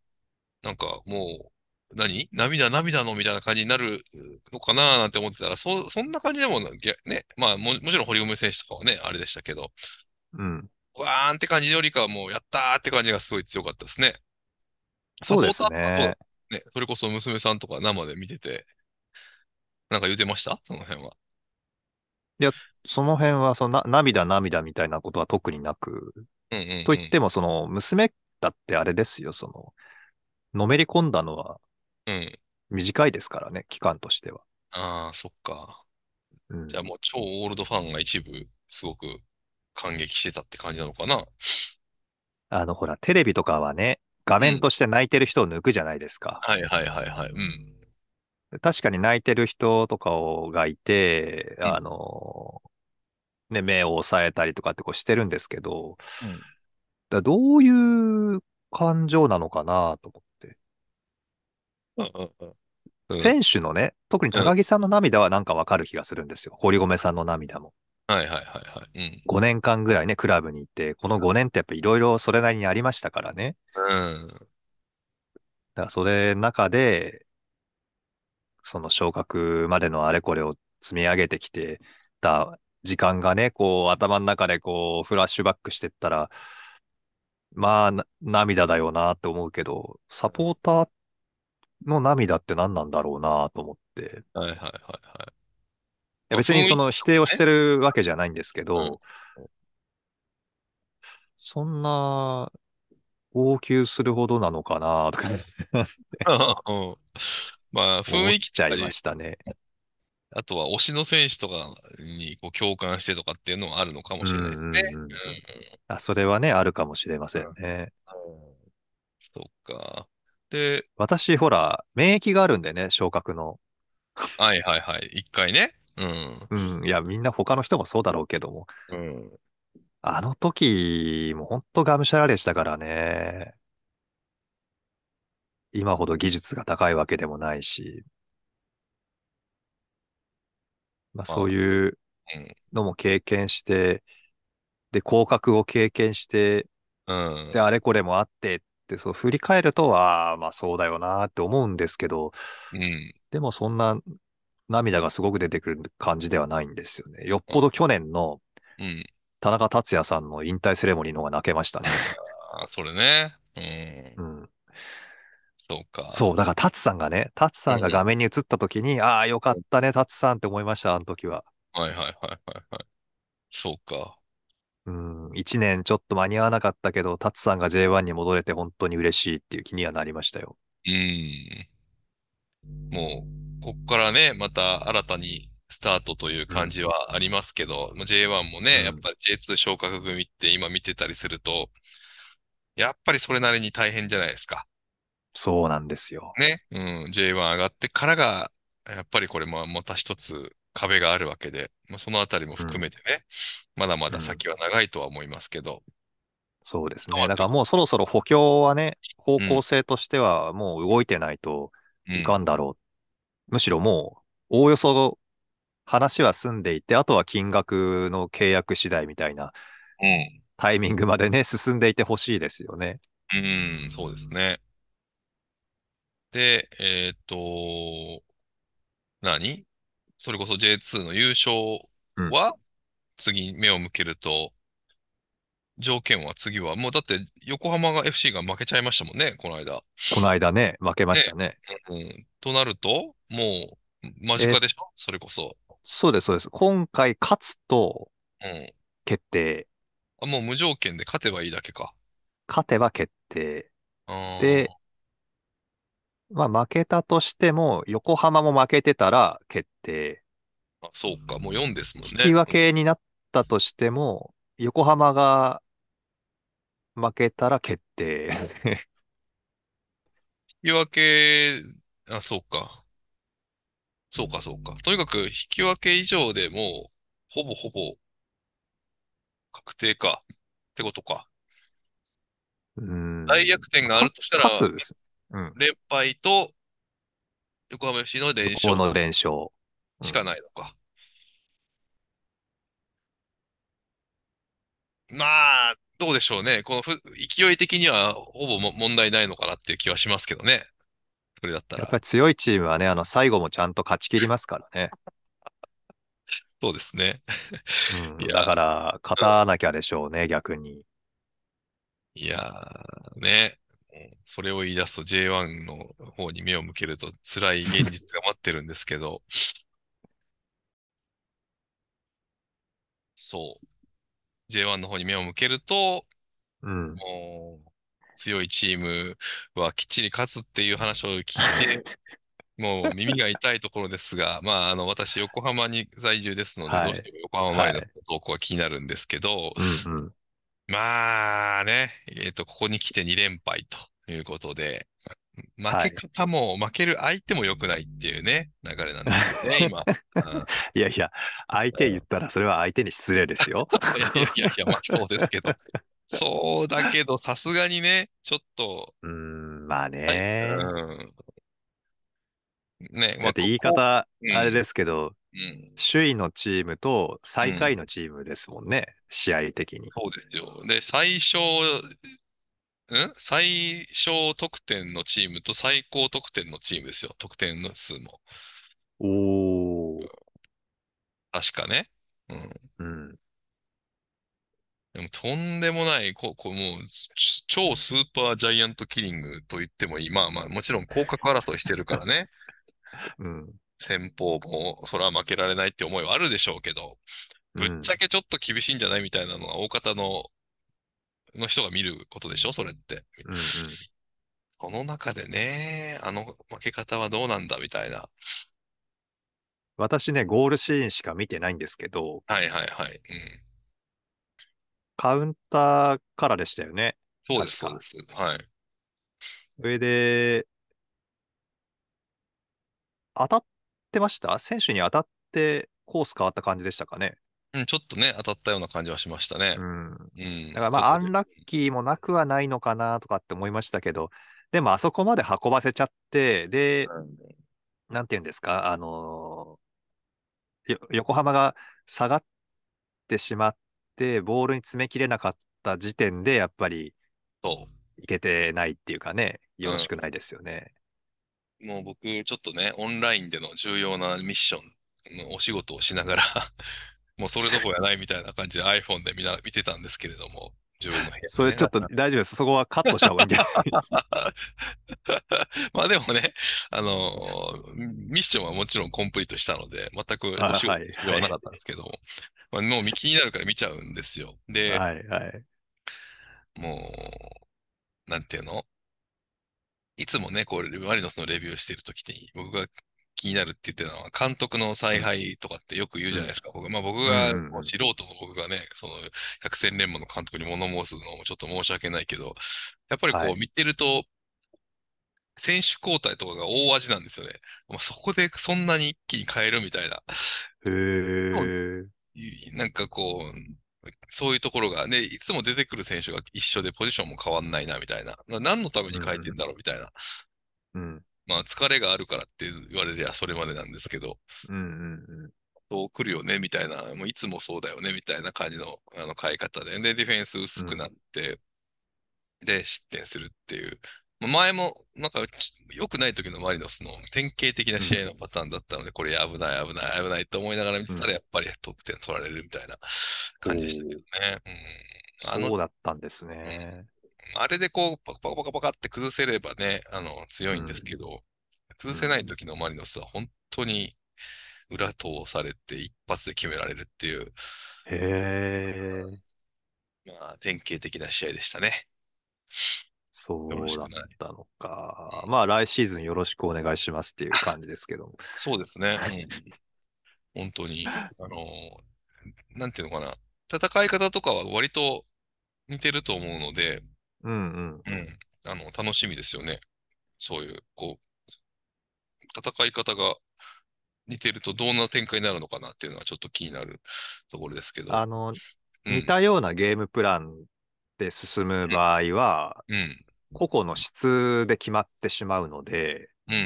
なんかもう、何？涙涙のみたいな感じになるのかななんて思ってたら、そ、そんな感じでもね、まあも、もちろん堀米選手とかはね、あれでしたけど、うん。わーんって感じよりかはもう、やったーって感じがすごい強かったですね。そうですね。とね、それこそ娘さんとか生で見てて、なんか言ってました？その辺は。その辺は、そのな涙涙みたいなことは特になく、うんうん、うん。と言っても、その娘だってあれですよ、その、のめり込んだのはうん。短いですからね、期間としては。ああ、そっか。うんじゃあもう超オールドファンが一部、すごく感激してたって感じなのかな？あの、ほら、テレビとかはね、画面として泣いてる人を抜くじゃないですか。はいはいはいはい。うん。確かに泣いてる人とかをがいて、うんあの、ね、目を押さえたりとかってこうしてるんですけど、うんだどういう感情なのかなと思って。うんうんうんうん選手のね、特に高木さんの涙はなんかわかる気がするんですよ。堀米さんの涙も。はいはいはいはい。5年間ぐらいね、クラブにいて、この5年ってやっぱいろいろそれなりにありましたからね。うん。だからそれ中で、その昇格までのあれこれを積み上げてきてた時間がね、こう頭の中でこうフラッシュバックしてったら、まあな涙だよなって思うけど、サポーターの涙って何なんだろうなと思って。はいはいはいはい。やまあ雰囲気別にその否定をしてるわけじゃないんですけうん。ど、そんな号泣するほどなのかなとか。うんまあ、雰囲気ちゃいましたね。あとは推しの選手とかにこう共感してとかっていうのはあるのかもしれないですね。うんうんうんあ、それはね、あるかもしれませんね。うんそっか。で、私、ほら、免疫があるんでね、昇格の。はいはいはい。一回ね。うん。うん、いや、みんな他の人もそうだろうけども。うん。あの時、もうほんとがむしゃらでしたからね。今ほど技術が高いわけでもないし。まあ、そういううん。のも経験して、で、降格を経験して、うん。で、あれこれもあってって、そう振り返るとは、まあそうだよなって思うんですけど、うん。でもそんな涙がすごく出てくる感じではないんですよね。よっぽど去年のうん。田中達也さんの引退セレモニーの方が泣けましたね。あ、それね。う。うんん。そうか。そう、だから達さんがね、達さんが画面に映った時に、ああ、よかったね、達さんって思いました、あの時は。はいはいはいはいはい。そうか。うん、一年ちょっと間に合わなかったけど、達さんが J1 に戻れて本当に嬉しいっていう気にはなりましたよ。うん。もう、こっからね、また新たにスタートという感じはありますけど、まあ J1 もね、うんやっぱり J2 昇格組って今見てたりすると、やっぱりそれなりに大変じゃないですか。そうなんですよ。ね。うん。J1 上がってからが、やっぱりこれもまた一つ壁があるわけで、まあ、そのあたりも含めてね、まだまだ先は長いとは思いますけど、そうですね。だからもうそろそろ補強はね、方向性としてはもう動いてないとうん。いかんだろう。むしろもう、おおよそ話は済んでいて、あとは金額の契約次第みたいなうん。タイミングまでね、進んでいてほしいですよね。うん、そうですね。で、えっと、何？それこそ J2 の優勝は、次目を向けると、条件は次は、もうだって横浜が FC が負けちゃいましたもんね、この間。この間ね、負けましたね。うん。となると、もう、間近でしょ？それこそ。そうです、そうです。今回勝つとうん。決定。あ、もう無条件で勝てばいいだけか。勝てば決定。あーで、まあ負けたとしても、横浜も負けてたら決定。あそうか、もう4ですもんね。引き分けになったとしても、横浜が負けたら決定。引き分け、あ、そうか。そうか、そうか。とにかく、引き分け以上でもう、ほぼほぼ、確定か。ってことか。うん大逆転があるとしたらか勝つです。うん。連敗と、横浜 FC の連こ勝の連勝。しかないのか。まあ、どうでしょうね。このふ勢い的には、ほぼも問題ないのかなっていう気はしますけどね。それだったら。やっぱり強いチームはね、あの、最後もちゃんと勝ち切りますからね。*laughs* そうですね。うんだから、勝たなきゃでしょうね、逆に。いやー、ね。うんそれを言い出すと J1 の方に目を向けると辛い現実が待ってるんですけど、*laughs* そう。J1 の方に目を向けると、うん。もう、強いチームはきっちり勝つっていう話を聞いて、*laughs* もう耳が痛いところですが、まあ、あの、私、横浜に在住ですので、はいどうしても横浜前のはい投稿は気になるんですけど、うんうん。まあね、えっと、ここに来て2連敗ということで、負はいけ方も負ける相手も良くないっていうね、流れなんですよね、*laughs* 今。うんいやいや、相手言ったらそれは相手に失礼ですよ。いやいやいやまあそうですけど。そうだけど、さすがにね、ちょっと、うーん、まあはいね。うん。ね、だって言い方、うんあれですけど、うん。首位のチームと最下位のチームですもんね、試合的に。そうですよ。で、最小、ん？最小得点のチームと最高得点のチームですよ。得点の数も。おー。確かね。うん。うん。でもとんでもない、こ、こもう、ち超スーパージャイアントキリングと言ってもいい。まあまあ、もちろん降格争いしてるからね。うん。先方も、それは負けられないって思いはあるでしょうけど、ぶっちゃけちょっと厳しいんじゃないみたいなのは、大方の、の人が見ることでしょそれって。うんうん。その中でね、あの負け方はどうなんだみたいな。私ね、ゴールシーンしか見てないんですけど、はいはいはい。うん。カウンターからでしたよね。そうです、そうです。はい。上で、当たってました？選手に当たってコース変わった感じでしたかね？うん、ちょっとね、当たったような感じはしましたねう。ん。うん。だからまあ、アンラッキーもなくはないのかなとかって思いましたけど、でもあそこまで運ばせちゃって、で、なんていうんですか、あのーよ横浜が下がってしまって、ボールに詰めきれなかった時点で、やっぱり。いけてないっていうかね、よろしくないですよね。もう僕、ちょっとね、オンラインでの重要なミッションのお仕事をしながら、*laughs* もうそれどころやないみたいな感じで iPhone で見な見てたんですけれども、自分の部屋でねそれちょっと大丈夫です。そこはカットした方がいいんじゃないですか？*laughs* まあでもね、あのーミッションはもちろんコンプリートしたので、全くお仕事あはなかったんですけども、まあ、もう気になるから見ちゃうんですよ。で、はいはい。もう、なんていうの？いつもね、こう、マリノスのレビューしてるときに、僕が気になるって言ってたのは、監督の采配とかってよく言うじゃないですか。僕まあ僕が、うん素人の僕がね、その、百戦錬磨の監督に物申すのもちょっと申し訳ないけど、やっぱりこう、はい見てると、選手交代とかが大味なんですよね。まあ、そこでそんなに一気に変えるみたいな。へー。いなんかこう、そういうところがね、いつも出てくる選手が一緒でポジションも変わんないなみたいな。な何のために変えてんだろうみたいな。うん。まあ疲れがあるからって言われりゃそれまでなんですけど、うんうんうん。そう来るよねみたいな、もういつもそうだよねみたいな感じのあの変え方で、で、ディフェンス薄くなって、で、失点するっていう。まあ前も、なんか、ち良くない時のマリノスの典型的な試合のパターンだったので、これ危ない危ない危ないと思いながら見てたうんら、やっぱり得点取られるみたいな感じでしたけどね。うん。あのそうだったんですね。あれでこう、パカパカパカパカって崩せればね、あの、強いんですけど、崩せない時のマリノスは本当に裏通されて一発で決められるっていう、へえ、まあ、典型的な試合でしたね。そうだったのか。まあ来シーズンよろしくお願いしますっていう感じですけども。そうですね。うん、本当に、*laughs* あの、なんていうのかな。戦い方とかは割と似てると思うので、うんうん。うん、あの、楽しみですよね。そういう、こう、戦い方が似てるとどんな展開になるのかなっていうのはちょっと気になるところですけど。あの、うん似たようなゲームプランで進む場合は、うん、個々の質で決まってしまうので、うん、うん、う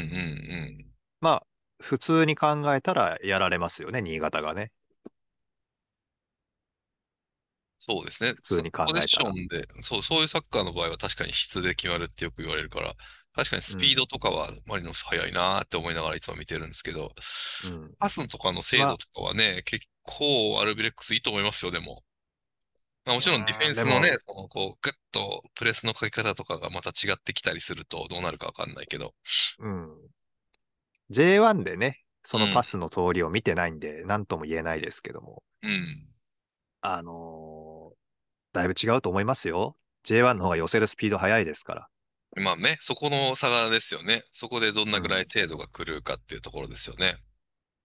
ん。まあ、普通に考えたらやられますよね、新潟がね。そうですね。普通に考えたらポジションで、そう、そういうサッカーの場合は確かに質で決まるってよく言われるから、確かにスピードとかはマリノス速いなーって思いながらいつも見てるんですけど、うん。パスとかの精度とかはね、結構アルビレックスいいと思いますよ、でも。まあ、もちろんディフェンスのねそのこう、グッとプレスのかけ方とかがまた違ってきたりするとどうなるかわかんないけど。うん。J1 でね、そのうんパスの通りを見てないんで、なんとも言えないですけども、うん。あのーだいぶ違うと思いますよ。J1 の方が寄せるスピード速いですから。まあね、そこの差がですよね。そこでどんなぐらい精度が来るかっていうところですよね。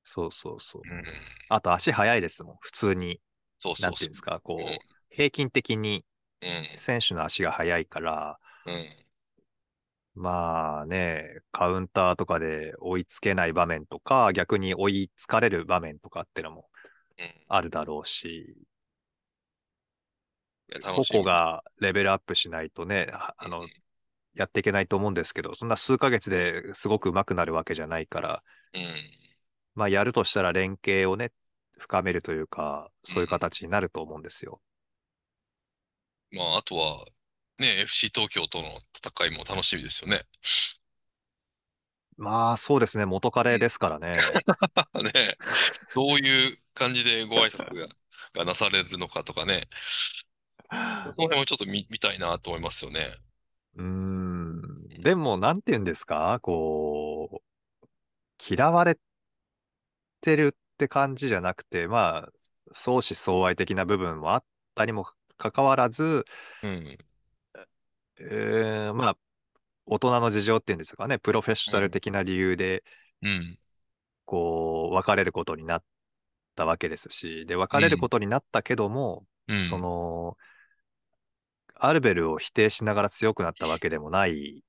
そうそうそう。うん。あと足速いですもん、普通に。そうそうんそうなていうんですか、こうんう、平均的にうん。選手の足が速いから、うん。まあね、カウンターとかで追いつけない場面とか、逆に追いつかれる場面とかってのもうん。あるだろうし、個々がレベルアップしないとね、ああのうん、やっていけないと思うんですけど、そんな数ヶ月ですごく上手くなるわけじゃないから、うん。まあやるとしたら連携をね、深めるというか、そういう形になると思うんですよ。まあ、あとは、ね、FC 東京との戦いも楽しみですよね。まあそうですね、元彼ですからね。*laughs* ね、どういう感じでご挨拶ががなされるのかとかね、その辺もちょっと見見たいなと思いますよね。うーん。でも、なんて言うんですか？こう、嫌われてるって感じじゃなくて、まあ、相思相愛的な部分もあったにもかかわらず、うん。えーまあ、大人の事情っていうんですかね、プロフェッショナル的な理由で、うん。こう、別れることになったわけですし、で、別れることになったけども、うん。その、アルベルを否定しながら強くなったわけでもない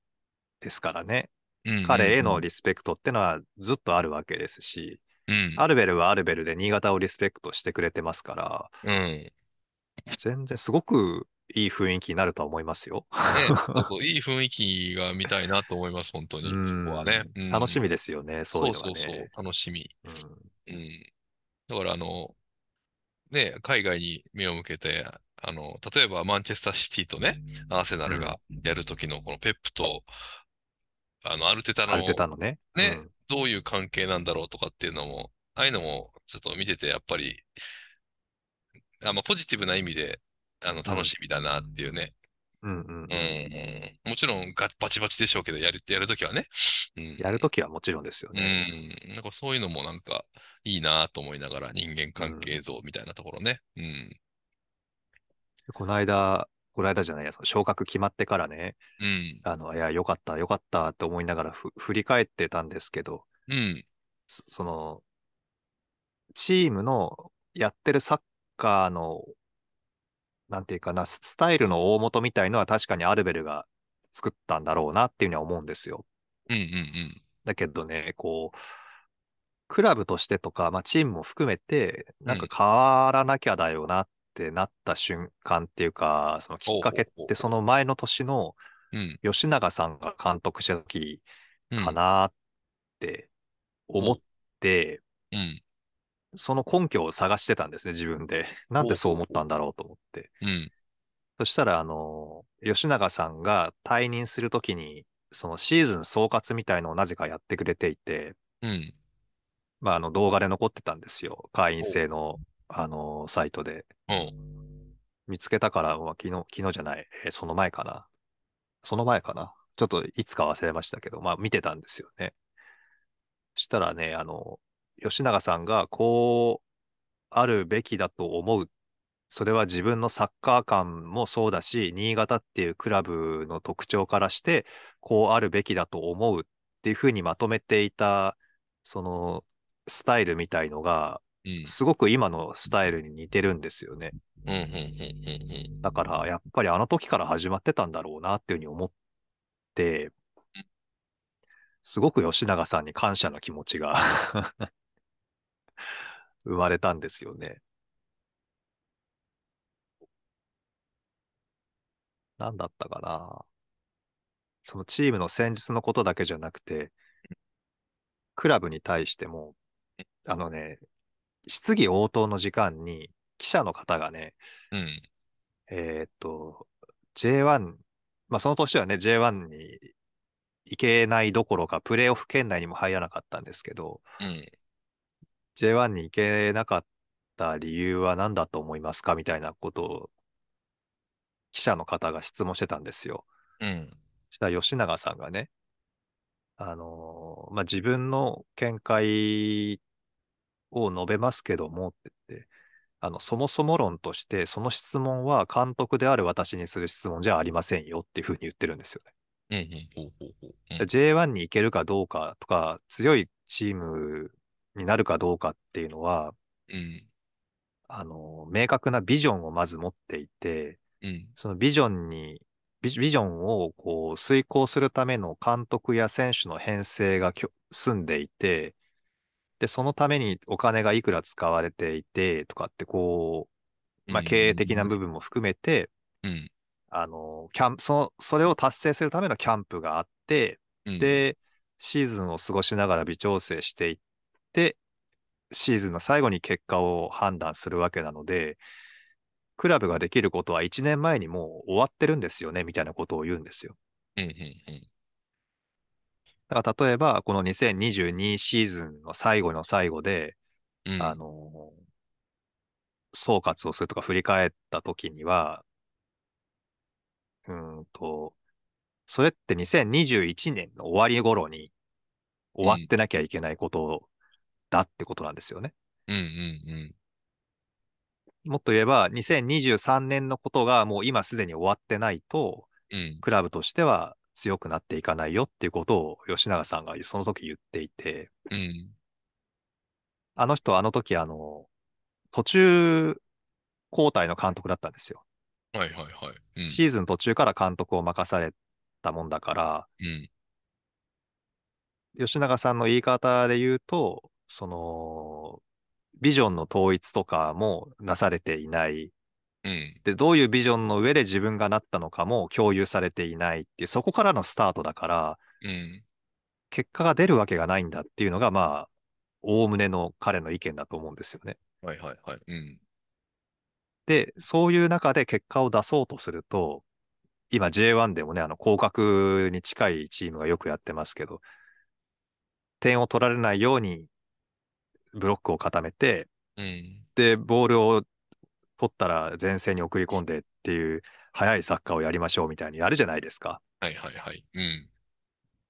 ですからね。うん、彼へのリスペクトってのはずっとあるわけですし、うん。アルベルはアルベルで新潟をリスペクトしてくれてますから、うん。全然すごくいい雰囲気になるとは思いますよ。ね、*laughs* そうそう、いい雰囲気が見たいなと思います、本当に。うんそこはね。うん楽しみですよね、そういうのそうそう。そう、楽しみ。うんうん。だから、あの、ね、海外に目を向けて、あの、例えばマンチェスターシティとね、アーセナルがやるときのこのペップと、あの、アルテタのタのね。ねうんどういう関係なんだろうとかっていうのも、ああいうのもちょっと見てて、やっぱり、あまあ、ポジティブな意味で、あの、楽しみだなっていうね。うんうん。もちろんガバチバチでしょうけど、やる、やるときはね。うん。やるときはもちろんですようね。ん。なんかそういうのもなんかいいなと思いながら人間関係像みたいなところね。うん。この間、この間じゃないや、その昇格決まってからね、うん。あの、いや、よかった、よかったって思いながらふ振り返ってたんですけど、うん。そその、チームのやってるサッカーの、なんていうかな、ススタイルの大元みたいのは確かにアルベルが作ったんだろうなっていうには思うんですよ。うん。うん。だけどね、こう、クラブとしてとか、まあチームも含めて、なんか変わらなきゃだよなってなった瞬間っていうか、そのきっかけってその前の年のうん。吉永さんが監督した時うん。かなって思って、うん。その根拠を探してたんですね、自分で。*laughs* なんでそう思ったんだろうと思って。うん。そしたら、あの、吉永さんが退任するときに、そのシーズン総括みたいのをなぜかやってくれていて、うん。まあ、あの動画で残ってたんですよ。会員制の、あの、サイトで。うん。見つけたから、まあ、昨日、昨日じゃない、えーその前かな。その前かな。ちょっといつか忘れましたけど、まあ、見てたんですよね。したらね、あの、吉永さんが、こう、あるべきだと思う。それは自分のサッカー感もそうだし、新潟っていうクラブの特徴からして、こうあるべきだと思うっていうふうにまとめていた、その、スタイルみたいのが、うん。すごく今のスタイルに似てるんですよね。だから、やっぱりあの時から始まってたんだろうなっていうふうに思って、すごく吉永さんに感謝の気持ちが生まれたんですよね。何だったかな。そのチームの戦術のことだけじゃなくて、クラブに対しても、あのね、質疑応答の時間に記者の方がね、うん。えーっと、J1、まあその年はね、J1 に行けないどころか、プレーオフ圏内にも入らなかったんですけど、うん。J1 に行けなかった理由は何だと思いますか？みたいなことを、記者の方が質問してたんですよ。うん。そしたら吉永さんがね、あのーまあ、自分の見解を述べますけどもって言って、あの、そもそも論として、その質問は監督である私にする質問じゃありませんよっていうふうに言ってるんですよね。うん。ほうんで J1 に行けるかどうかとか、強いチームになるかどうかっていうのは、うん。あの、明確なビジョンをまず持っていて、うん。そのビジョンに、ビジョンをこう遂行するための監督や選手の編成が済んでいて、で、そのためにお金がいくら使われていてとかってこう、まあ、経営的な部分も含めて、うん。あの、キャンプ、その、それを達成するためのキャンプがあって、うん、で、シーズンを過ごしながら微調整していって、シーズンの最後に結果を判断するわけなので、クラブができることは1年前にもう終わってるんですよね、みたいなことを言うんですよ。うん。うん。だから例えば、この2022シーズンの最後の最後で、うん。あの、総括をするとか振り返った時には、うーんと、それって2021年の終わり頃に終わってなきゃいけないことだってことなんですよね。うんうんもっと言えば、2023年のことがもう今すでに終わってないと、うん。うん。クラブとしては強くなっていかないよっていうことを吉永さんがその時言っていて、うん。あの人はあの時あの、途中交代の監督だったんですよ。はいはいはい。うん。シーズン途中から監督を任されたもんだから、うん。吉永さんの言い方で言うと、その、ビジョンの統一とかもなされていない。うん。で、どういうビジョンの上で自分がなったのかも共有されていないっていう、そこからのスタートだから、うん。結果が出るわけがないんだっていうのが、まあ、おおむねの彼の意見だと思うんですよね。はいはいはい。うん。で、そういう中で結果を出そうとすると、今 J1 でもね、あの、降格に近いチームがよくやってますけど、点を取られないようにブロックを固めて、うん。で、ボールを取ったら前線に送り込んでっていう速いサッカーをやりましょうみたいにやるじゃないですか。はいはいはい。うん。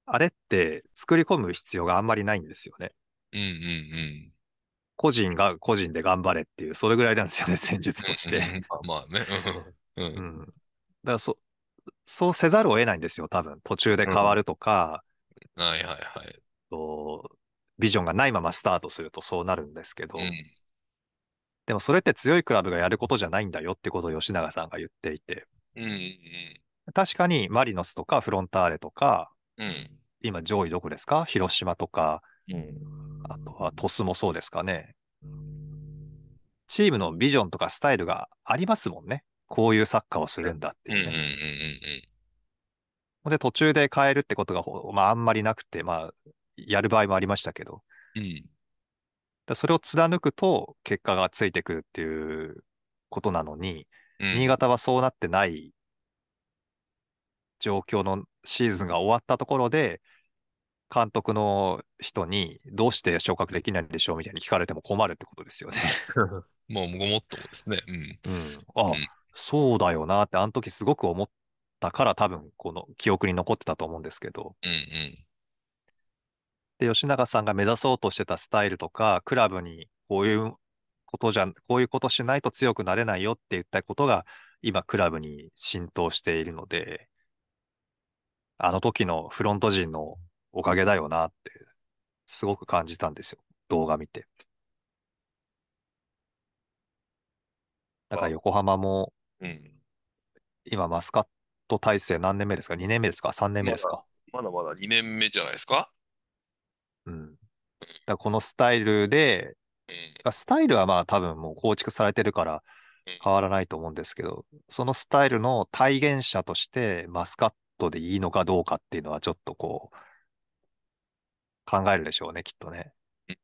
あれって作り込む必要があんまりないんですよね。うんうん個人が個人で頑張れっていう、それぐらいなんですよね、*laughs* 戦術うん。として。うん。まあまあね。うん。う。うんん。だからそ、そうせざるを得ないんですよ、多分。途中で変わるとか、はいはいはい。とビジョンがないままスタートするとそうなるんですけど、うん。でもそれって強いクラブがやることじゃないんだよってことを吉永さんが言っていて、うんうん確かにマリノスとかフロンターレとか、うん。うん。今上位どこですか？広島とか、うん。あとはトスもそうですかね。チームのビジョンとかスタイルがありますもんね。こういうサッカーをするんだっていうね。うん。で、途中で変えるってことがほ、まあ、あんまりなくて、まあ、やる場合もありましたけど、うん。だそれを貫くと結果がついてくるっていうことなのに、うん。新潟はそうなってない状況のシーズンが終わったところで、監督の人にどうして昇格できないんでしょうみたいに聞かれても困るってことですよね。*laughs* もうごもっともですね。うん。うん。あ、うんそうだよなって、あの時すごく思ったから多分この記憶に残ってたと思うんですけど、うんうん。で、吉永さんが目指そうとしてたスタイルとか、クラブにこういうことじゃ、こういうことしないと強くなれないよって言ったことが、今クラブに浸透しているので、あの時のフロント陣のおかげだよなって、すごく感じたんですよ。動画見て。だから横浜もうん。今マスカット体制何年目ですか ?2 年目ですか ?3 年目ですか？まだまだ2年目じゃないですか？うん。だこのスタイルで、スタイルはまあ多分もう構築されてるからうん変わらないと思うんですけど、そのスタイルの体現者としてマスカットでいいのかどうかっていうのはちょっとこう、考えるでしょうね、きっとねうん。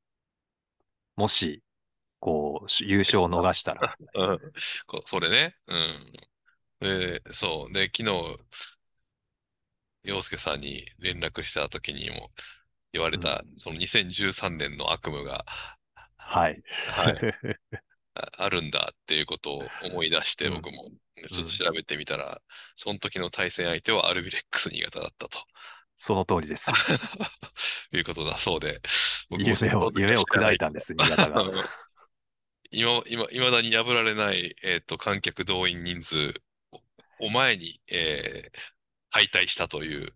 もし、こう、し優勝を逃したら。*laughs* うん。こそれね。うん。で、そう。で、昨日、洋介さんに連絡した時にも言われた、その2013年の悪夢が、はい。はい、*laughs* ああるんだっていうことを思い出して、うん僕もちょっと調べてみたら、その時の対戦相手はアルビレックス新潟だったとその通りです。*laughs* いうことだそうで、夢を、夢を砕いたんです、新潟が。う *laughs* ん今、今、未だに破られない、えっと、観客動員人数を前に、えー敗退したといううん。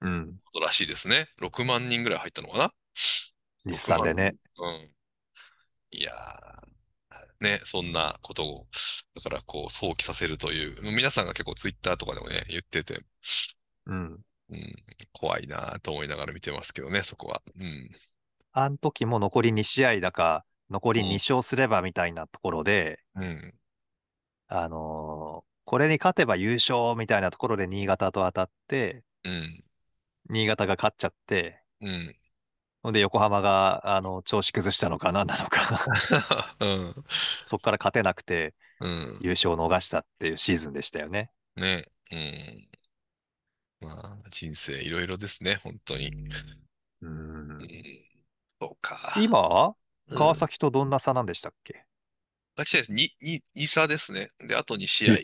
ことらしいですね。6万人ぐらい入ったのかな？日産でね。うん。いやー、ね、そんなことを、だからこう、想起させるという、皆さんが結構ツイッターとかでもね、言ってて、うん。うん、怖いなと思いながら見てますけどね、そこは。うん。あの時も残り2試合だか、残り2勝すればみたいなところで、うん。あのーこれに勝てば優勝みたいなところで新潟と当たって、うん。新潟が勝っちゃって、うん。ほんで横浜が、あの、調子崩したのか何なのか、*laughs* うん。そこから勝てなくてうん。優勝を逃したっていうシーズンでしたよね。ね。うん。まあ、人生いろいろですね、本当に。ううんん。そうか。今川崎とどんな差なんでしたっけ？勝ち点です。2、2、2差ですね。で、あと2試合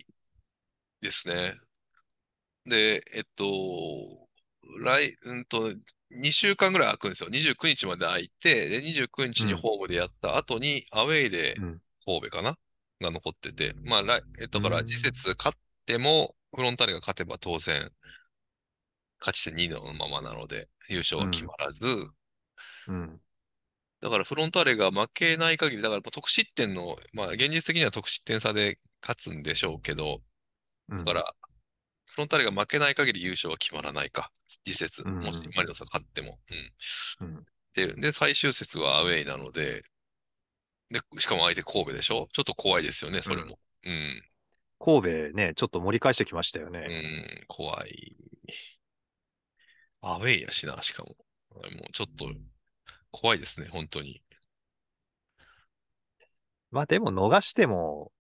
ですね。で、えっと、来、うんと、2週間ぐらい空くんですよ。29日まで空いて、で、29日にうん。ホームでやった後に、アウェイでうん。神戸かな？が残ってて、まあ、来、だから、次ん。節勝っても、フロンターレが勝てば当然、勝ち点2のままなので、優勝は決うん。まらず、うん。だからフロンターレが負けない限り、だから得失点の、まあ現実的には得失点差で勝つんでしょうけど、うん。だから、フロンターレが負けない限り優勝は決まらないか。次節、うん。もしマリノスが勝っても。うん。うん。で、で、最終節はアウェイなので、で、しかも相手神戸でしょ？ちょっと怖いですよね、それも。うん。神戸ね、ちょっと盛り返してきましたようね。ん、怖い。アウェイやしな、しかも。もうちょっと怖いですね、本当に。まあでも逃しても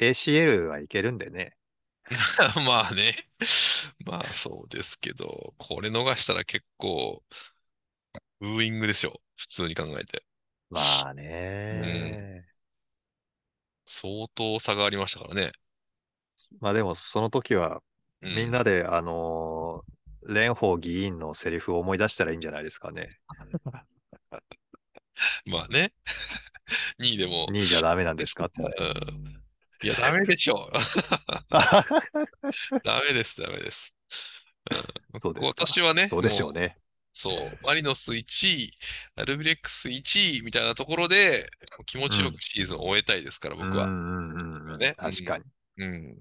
ACL はいけるんでね。*laughs* まあね。*laughs* まあそうですけど、これ逃したら結構、ブーイングですよ。普通に考えて。まあうん。ね。相当差がありましたからね。まあでもその時はうん。みんなであのー蓮舫議員のセリフを思い出したらいいんじゃないですかね。*laughs* まあね。2位でも、2位じゃダメなんですかって。うん。いや、ダメでしょ。*laughs* ダメです、ダメです。うん、そうですか私はね、どうでしょうね。そう、マリノス1位、アルビレックス1位みたいなところで、気持ちよくシーズンを終えたいですから、うん僕は。うんうんうん。ね。確かに。うん。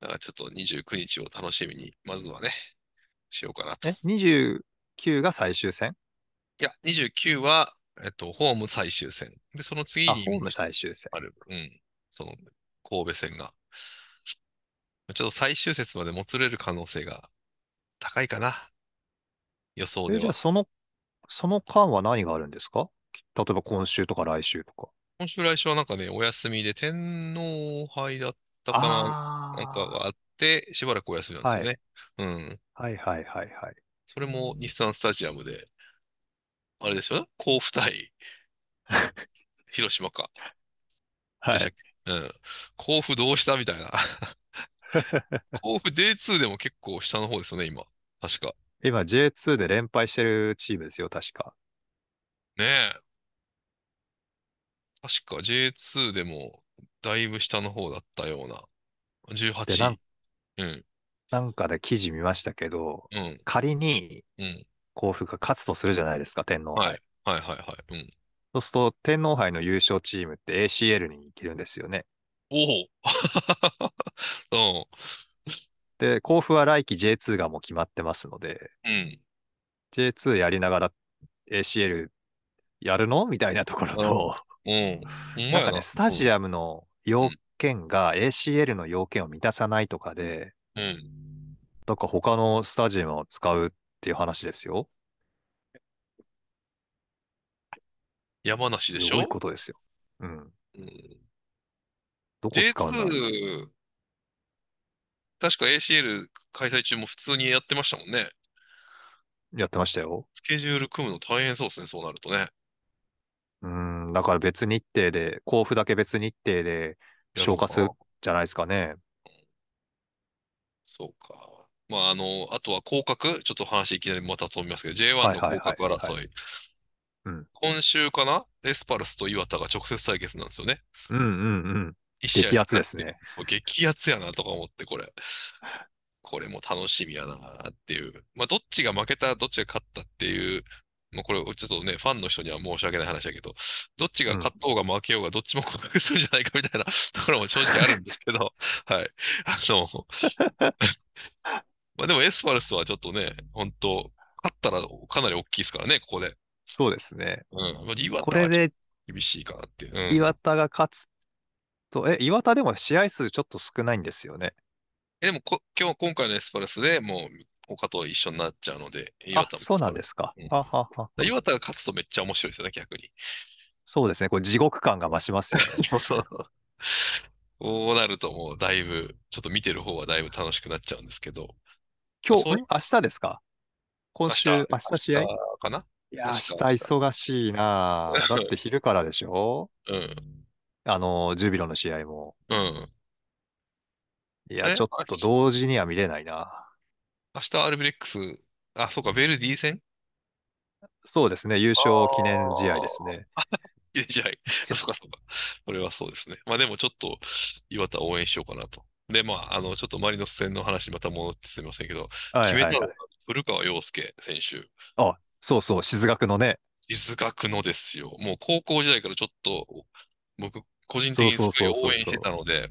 だからちょっと29日を楽しみに、まずはね、しようかなと。え、29が最終戦？いや、29は、えっと、ホーム最終戦。で、その次あ、にホーム最終戦。ある、うん、その、神戸戦が。ちょっと最終節までもつれる可能性が高いかな。予想でえ、じゃあは。その、その間は何があるんですか？例えば今週とか来週とか。今週来週はなんかね、お休みで天皇杯だったかな、なんかあがあって、しばらくお休みなんですよね。うん。あ、はいはいはいはい。それも日産スタジアムで、あれですよね？甲府対 *laughs* 広島か。はい。うん。甲府どうしたみたいな。*laughs* 甲府 J2 でも結構下の方ですよね、今。確か。今 J2 で連敗してるチームですよ、確か。ねえ。確か J2 でもだいぶ下の方だったような。18で、なん位。うん。なんかで記事見ましたけど、うん。仮にうん。甲府が勝つとするじゃないですか、天皇杯。はい。はいはいはい。うん。そうすると、天皇杯の優勝チームって ACL に行けるんですよね。おお。*laughs* で、甲府は来季 J2 がもう決まってますので、うん。うん。J2 やりながら ACL やるの？みたいなところと、うん。なんかね、スタジアアムの要件が ACL の要件を満たさないとかで、ム。うん。どっか他のスタジアムを使うっていう話ですよ。山梨でしすごいょことですよ。うん。うん。どこ使うんだろう J2、確か ACL 開催中も普通にやってましたもんね。やってましたよ。スケジュール組むの大変そうですね、そうなるとね。うん、だから別日程で、甲府だけ別日程で消化するやろうかじゃないですかね。そうか。まあ、あの、あとは降格、ちょっと話いきなりまた飛びますけど、は J1 のいはいはい降格争はいうん今週かな？エスパルスと岩田が直接対決なんですよね。うんうんうん。一激アツですね。激アツやなとか思って、これ。これも楽しみやなっていう。まあ、どっちが負けた、どっちが勝ったっていう、まあ、これ、ちょっとね、ファンの人には申し訳ない話だけど、どっちが勝とうが負けようが、どっちも降格するんじゃないかみたいな *laughs* ところも正直あるんですけど、*laughs* はい。あの、まあ、でもエスパルスはちょっとね、本当勝ったらかなり大きいですからね、ここで。そうですね。うん。まあ岩これ田はちょっでと厳しいかなっていう。うん。岩田が勝つと、え、岩田でも試合数ちょっと少ないんですよね。えでもこ、今日、今回のエスパルスでもう、他と一緒になっちゃうので、岩田、もあそうなんですかうん。ははは。岩田が勝つとめっちゃ面白いですよね、逆に。そうですね。これ地獄感が増しますよね。*laughs* そうそう。こうなるともうだいぶ、ちょっと見てる方はだいぶ楽しくなっちゃうんですけど。今日、そうん明日ですか？今週、明日試合？かな？いや、明日忙しいなぁ。*laughs* だって昼からでしょ？うん。あの、ジュビロの試合も。うん。いや、え？ちょっと同時には見れないな明日アルビレックスあ、そうか、ベルディ戦？そうですね、優あ勝記念試合ですあね。いやじゃあ、*laughs* そうかそうか。それはそうですね。まあでもちょっと、岩田応援しようかなと。で、まあ、あの、ちょっとマリノス戦の話にまた戻ってすみませんけど、はいはいはい。古川陽介選手。あ、そうそう、静学のね。実学のですよ。もう高校時代からちょっと、僕、個人的にすごい応援してたそので、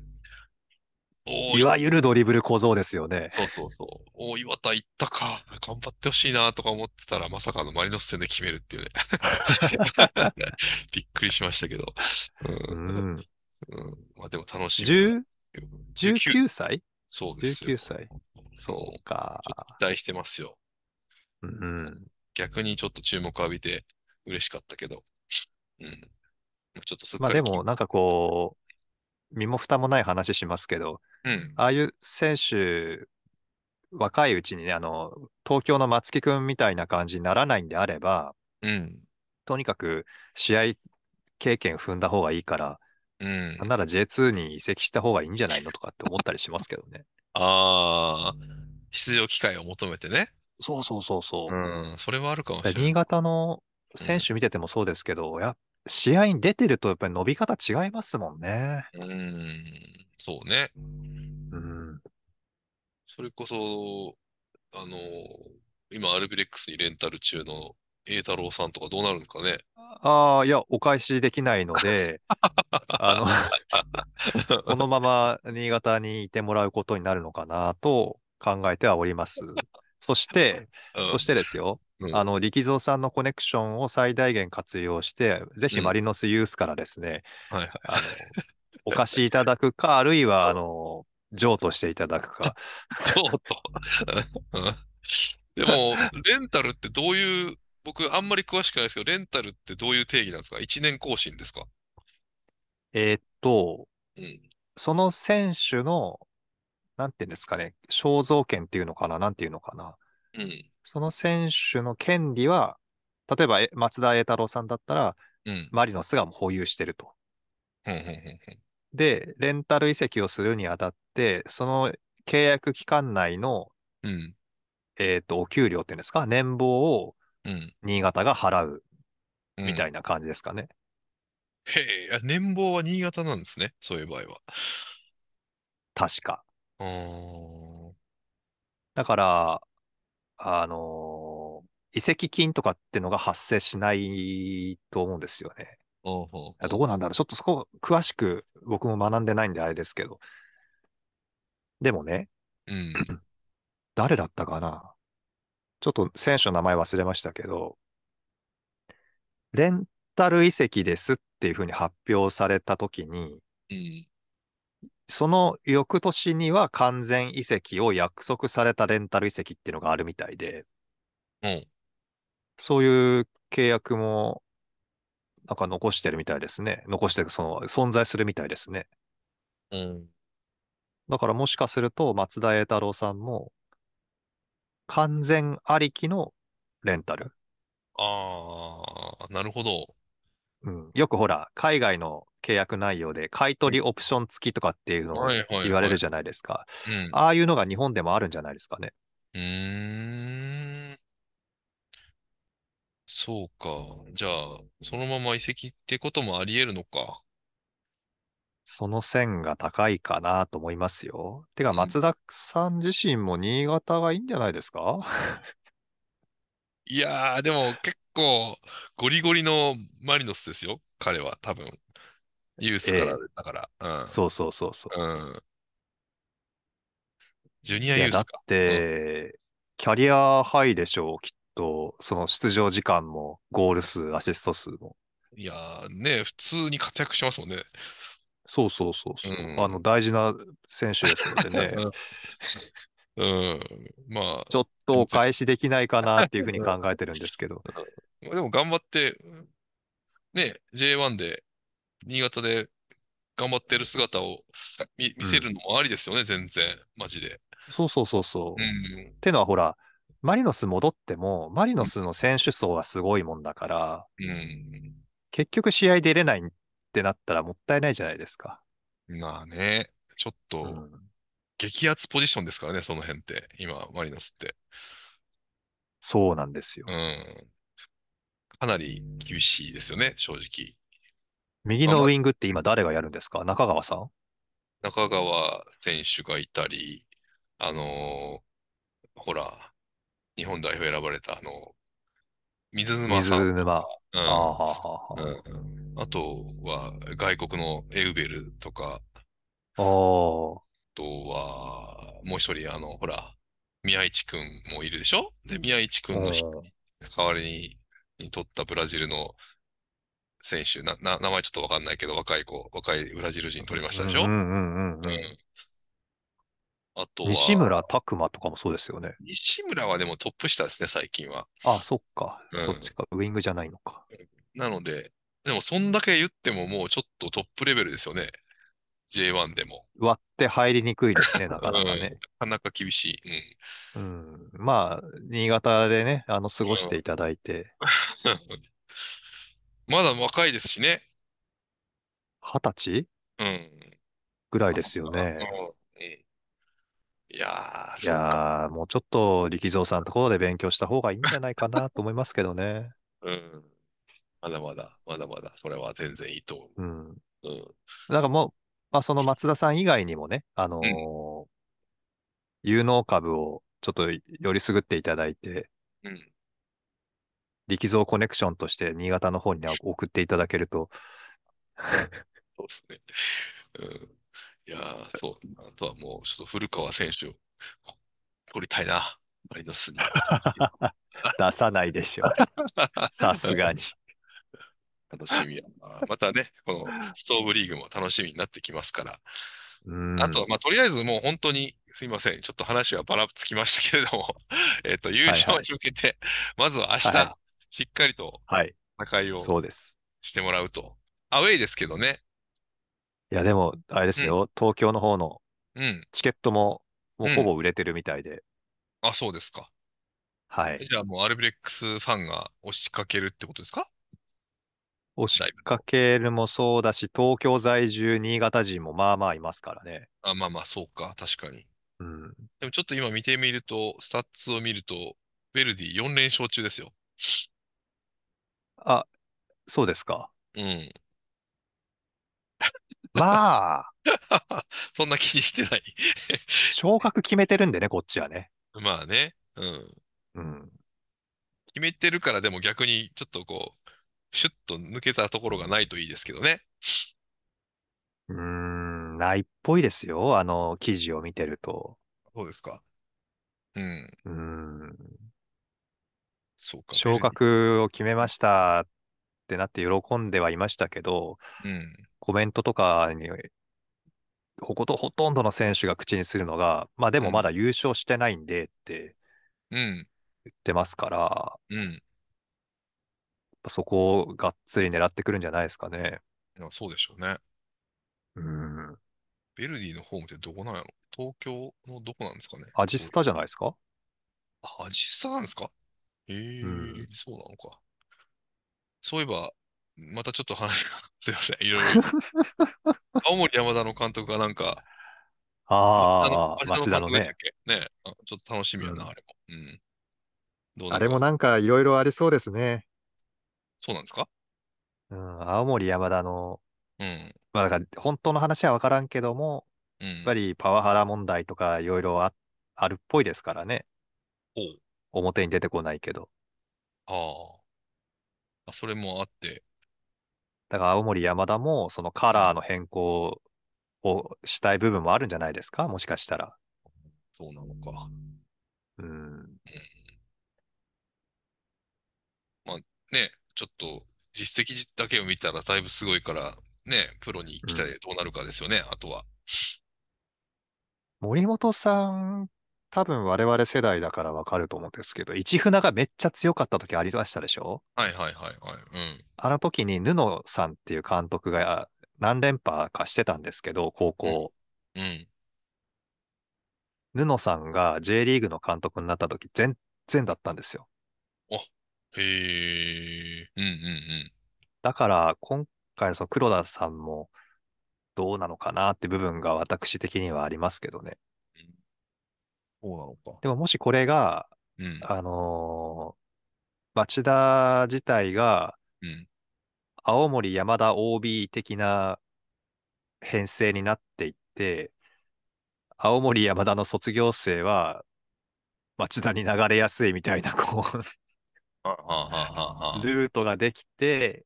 い、いわゆるドリブル小僧ですよね。そうそうそう、おー、岩田行ったか、頑張ってほしいなとか思ってたら、まさかのマリノス戦で決めるっていうね。びっくりしましたけど。ううん、ん。うん、まあでも楽しみだ。10、19、19歳？そうですよ。?19 歳。そうか。と期待してますよ。うん。逆にちょっと注目浴びて嬉しかったけど。うん。ちょっとすっかり気まあでも、なんかこう、身も蓋もない話しますけど、うん。ああいう選手、若いうちにね、あの、東京の松木くんみたいな感じにならないんであれば、うん。とにかく試合経験踏んだ方がいいから、うんなん。なら J2 に移籍した方がいいんじゃないのとかって思ったりしますけどね。*laughs* ああ、出場機会を求めてね。そうそうそうそう。うん。それはあるかもしれない。潟の選手見ててもそうですけど、や試合に出てるとやっぱり伸び方違いますもんね。うん。そうね。うん。それこそ、あの、今アルビレックスにレンタル中の栄太郎さんとかどうなるのかね。ああ、いや、お返しできないので、*laughs* あの、このまま新潟にいてもらうことになるのかなと考えてはおります。そして、うんそしてですよ、うんあの、力蔵さんのコネクションを最大限活用して、ぜひうんマリノスユースからですね、はいはい。あの、お貸しいただくか、*laughs* あるいは、あの、譲渡していただくか。ちょっと。うんでも、レンタルってどういう、僕あんまり詳しくないですけど、レンタルってどういう定義なんですか ?1 年更新ですか？えーっと、うん。その選手の、なんていうんですかね、肖像権っていうのかな、なんていうのかな。うん。その選手の権利は、例えばえ松田栄太郎さんだったら、うん。マリノスが保有してると。で、レンタル移籍をするにあたって、その契約期間内の、うん。えーっと、お給料っていうんですか、年俸をうん。新潟が払ううん。みたいな感じですかね。へえ、あ年俸は新潟なんですね。そういう場合は。確か。あーだから、あのー移籍金とかってのが発生しないと思うんですよね。ほうほうほうどうなんだろうちょっとそこ詳しく僕も学んでないんであれですけど。でもね、うん。*clears throat* 誰だったかなちょっと選手の名前忘れましたけど、レンタル移籍ですっていうふうに発表されたときに、うん。その翌年には完全移籍を約束されたレンタル移籍っていうのがあるみたいで、うん。そういう契約もなんか残してるみたいですね。残してる、その存在するみたいですね。うん。だからもしかすると松田栄太郎さんも完全ありきのレンタル。ああ、なるほど。うん、よくほら、海外の契約内容で買い取りオプション付きとかっていうのを言われるじゃないですか。うん。ああいうのが日本でもあるんじゃないですかね。うーん。そうか。じゃあ、そのまま移籍ってこともあり得るのか。その線が高いかなと思いますよ。てか、うん松田さん自身も新潟がいいんじゃないですか？*laughs* いやー、でも結構、ゴリゴリのマリノスですよ。彼は、多分。ユースからえだから。うん。そうそうそうそう。うん。ジュニアいや、だっユースか。て、キャリアハイでしょう、きっと。その出場時間も、ゴール数、アシスト数も。いやー、ね、普通に活躍しますもんね。そうそうそうそう。うんあの、大事な選手ですのでね。*laughs* うん。まあ、ちょっとお返しできないかなっていうふうに考えてるんですけど。まあでも頑張って、ね、J1 で、新潟で頑張ってる姿を見見せるのもありですよね、全然。マジで。そうそうそうそう。うっん。てのはほら、マリノス戻っても、マリノスの選手層がすごいもんだから、うん。結局試合出れないってなったらもったいないじゃないですか。まあね、ちょっうと、ん、激アツポジションですからね、その辺って。今、マリノスって。そうなんですよ。うん。かなり厳しいですよね、正直。右のウィングって今誰がやるんですか？中川さん？中川選手がいたり、あのーほら、日本代表選ばれた、あの、水沼さん水沼。うんああ、はあ、はあ、はうんあとは、外国のエウベルとか、あ。あとは、もう一人、あの、ほら、宮市くんもいるでしょ？で、宮市くんの代わりに、に取ったブラジルの選手、な、な、名前ちょっとわかんないけど、若い子、若いブラジル人取りましたでしょ？うんうんうんうんうん。うんあとは、西村拓真とかもそうですよね。西村はでもトップ下ですね、最近は。あ、そっか。うんそっちか。ウィングじゃないのか。なので、でもそんだけ言ってももうちょっとトップレベルですよね。J1 でも。割って入りにくいですね、*laughs* なかなかうんね。なかなか厳しい。うん。まあ、新潟でね、あの、過ごしていただいて、うん。まだ若いですしね。二十歳？うん。ぐらいですようん。ね。うんいやー、い。やー、もうちょっと力蔵さんのところで勉強した方がいいんじゃないかなと思いますけどね。*laughs* うん。まだまだ、まだまだ、それは全然いいと思うん。う。うん。なんかもう、まあ、その松田さん以外にもね、あのー有能株をちょっとよりすぐっていただいて、うん。力蔵コネクションとして新潟の方に送っていただけると、*laughs* そうですね。うん。いやー、そう。あとはもう、ちょっと古川選手を取りたいな。マリノスに。*laughs* 出さないでしょ。さすがに。楽しみやな。*laughs* またね、このストーブリーグも楽しみになってきますから。うん。あとは、まあ、とりあえずもう本当に、すいません。ちょっと話はばらつきましたけれども、*laughs* えっと、優勝に向けて、まずは明は日、しっかりとはい。戦いをそうです。してもらうと。アウェイですけどね。いや、でも、あれですよ、東京の方のうん。チケットも、もうほぼ売れてるみたいで、あ、そうですか。はい。じゃあもうアルビレックスファンが押しかけるってことですか？押しかけるもそうだし、東京在住、新潟人もまあまあいますからね。あ、まあまあ、そうか。確かに。うん。でもちょっと今見てみると、スタッツを見ると、ベルディ4連勝中ですよ。あ、そうですか。うん。*laughs* まあ、*laughs* そんな気にしてない。*laughs* 昇格決めてるんでね、こっちはね。まあね。うん。うん。決めてるからでも逆にちょっとこう、シュッと抜けたところがないといいですけどね。うーん、ないっぽいですよ。あの、記事を見てると。そうですか。うん。うーん。そうか。昇格を決めましたってなって喜んではいましたけど。うん。コメントとかに、ほこと、ほとんどの選手が口にするのが、まあでもまだ優勝してないんでってうん。言ってますから、うん。そこをがっつり狙ってくるんじゃないですかね。いやそうでしょうね。うん。ベルディのホームってどこなんやろ？東京のどこなんですかね？アジスタじゃないですか？あ、アジスタなんですか？ええうんそうなのか。そういえば、またちょっと話が、*laughs* すいません、いろいろ。*laughs* 青森山田の監督がなんか、ああ、町町田のねねあちょっと楽しみやな、うんあれも。うん。あれもなんかいろいろありそうですね。そうなんですか？うん、青森山田の、うん。まあだから本当の話はわからんけども、うん。やっぱりパワハラ問題とかいろいろああるっぽいですからね。おう表に出てこないけど。ああ。あ、それもあって、だから青森山田もそのカラーの変更をしたい部分もあるんじゃないですか？もしかしたら。そうなのか。うん。ね、ちょっと実績だけを見たらだいぶすごいから、ね、プロに来たうらどうなるかですよね、あとは。森本さん、多分我々世代だからわかると思うんですけど、市船がめっちゃ強かった時ありましたでしょ？はいはいはいはい。うん。あの時に布野さんっていう監督が何連覇かしてたんですけど、高校。うん。布野さんが J リーグの監督になった時全然だったんですよ。へえ。うんうんだから今回のその黒田さんもどうなのかなって部分が私的にはありますけどね。うん。そうなのか。でももしこれがうん。あのー町田自体がうん。青森山田 OB 的な編成になっていって、青森山田の卒業生は町田に流れやすいみたいな、こう。ルートができて、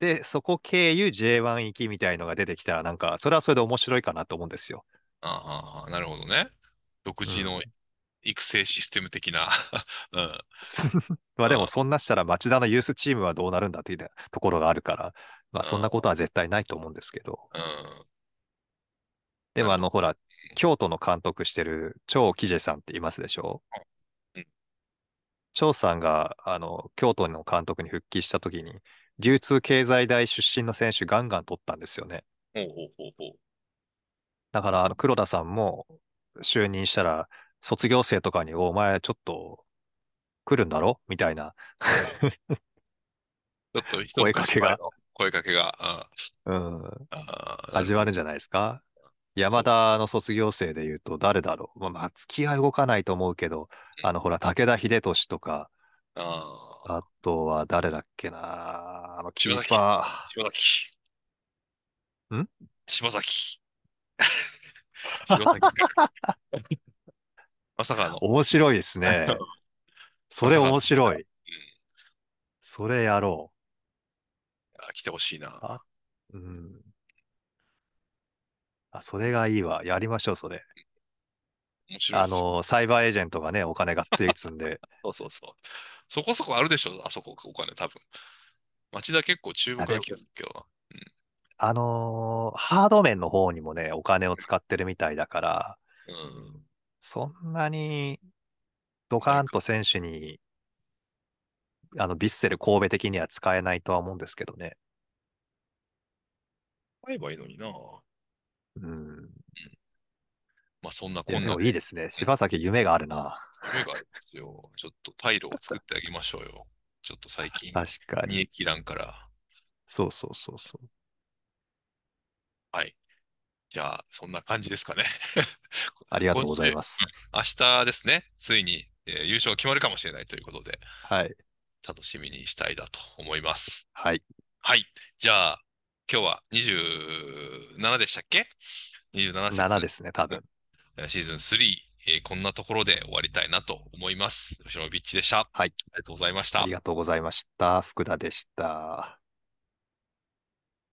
で、そこ経由 J1 行きみたいのが出てきたら、なんか、それはそれで面白いかなと思うんですよ。ああ、なるほどね。独自のうん育成システム的な。*laughs* うん。*laughs* まあであもそんなしたら町田のユースチームはどうなるんだっていうところがあるから、まあそんなことは絶対ないと思うんですけど。うん。でもあの、ほほら、京都の監督してる張喜ジさんっていますでしょ？うん張さんが、あの、京都の監督に復帰した時に、流通経済大出身の選手ガンガン取ったんですよね。ほうほうほうほう。だから、あの、黒田さんも就任したら、卒業生とかに、お前ちょっと来るんだろ？みたいな、ちょっと一声かけが声かけが、あうん、ああ味わるんじゃないですか？山田の卒業生で言うと誰だろうまあ、松木は動かないと思うけど、あの、ほら、武田秀俊とか、ああ、あとは誰だっけなあの、キーパ柴崎。ん？柴崎。*laughs* 柴崎か。まさかのー。。面白いですね。*laughs* それ面白い。うんそれやろあ来てほしいな。うん。あ、それがいいわ。やりましょう、それ。面白い。あの、サイバーエージェントがね、お金がっつり積んで。*laughs* そうそうそう。そこそこあるでしょ、あそこ、お金多分。町田結構注目がするけどな。あのーハード面の方にもね、お金を使ってるみたいだから、うん。そんなにドカーンと選手に、あの、ビッセル神戸的には使えないとは思うんですけどね。買えばいいのにな。うん。まあそんなこんないいですね。柴崎夢があるな。夢があるんですよ。ちょっと退路を作ってあげましょうよ。ちょっと最近、確かに。煮え切らんから。そうそうそうそう。はい。じゃあ、そんな感じですかね。*laughs* ありがとうございます。明日ですね、ついに、えー優勝が決まるかもしれないということで、はい。楽しみにしたいだと思います。はい。はい。じゃあ、今日は27でしたっけ ?27 節7ですね、多分。えーシーズン3、えーこんなところで終わりたいなと思います。吉野ビッチでした。はい。ありがとうございましたあり。がとうございました。福田でした。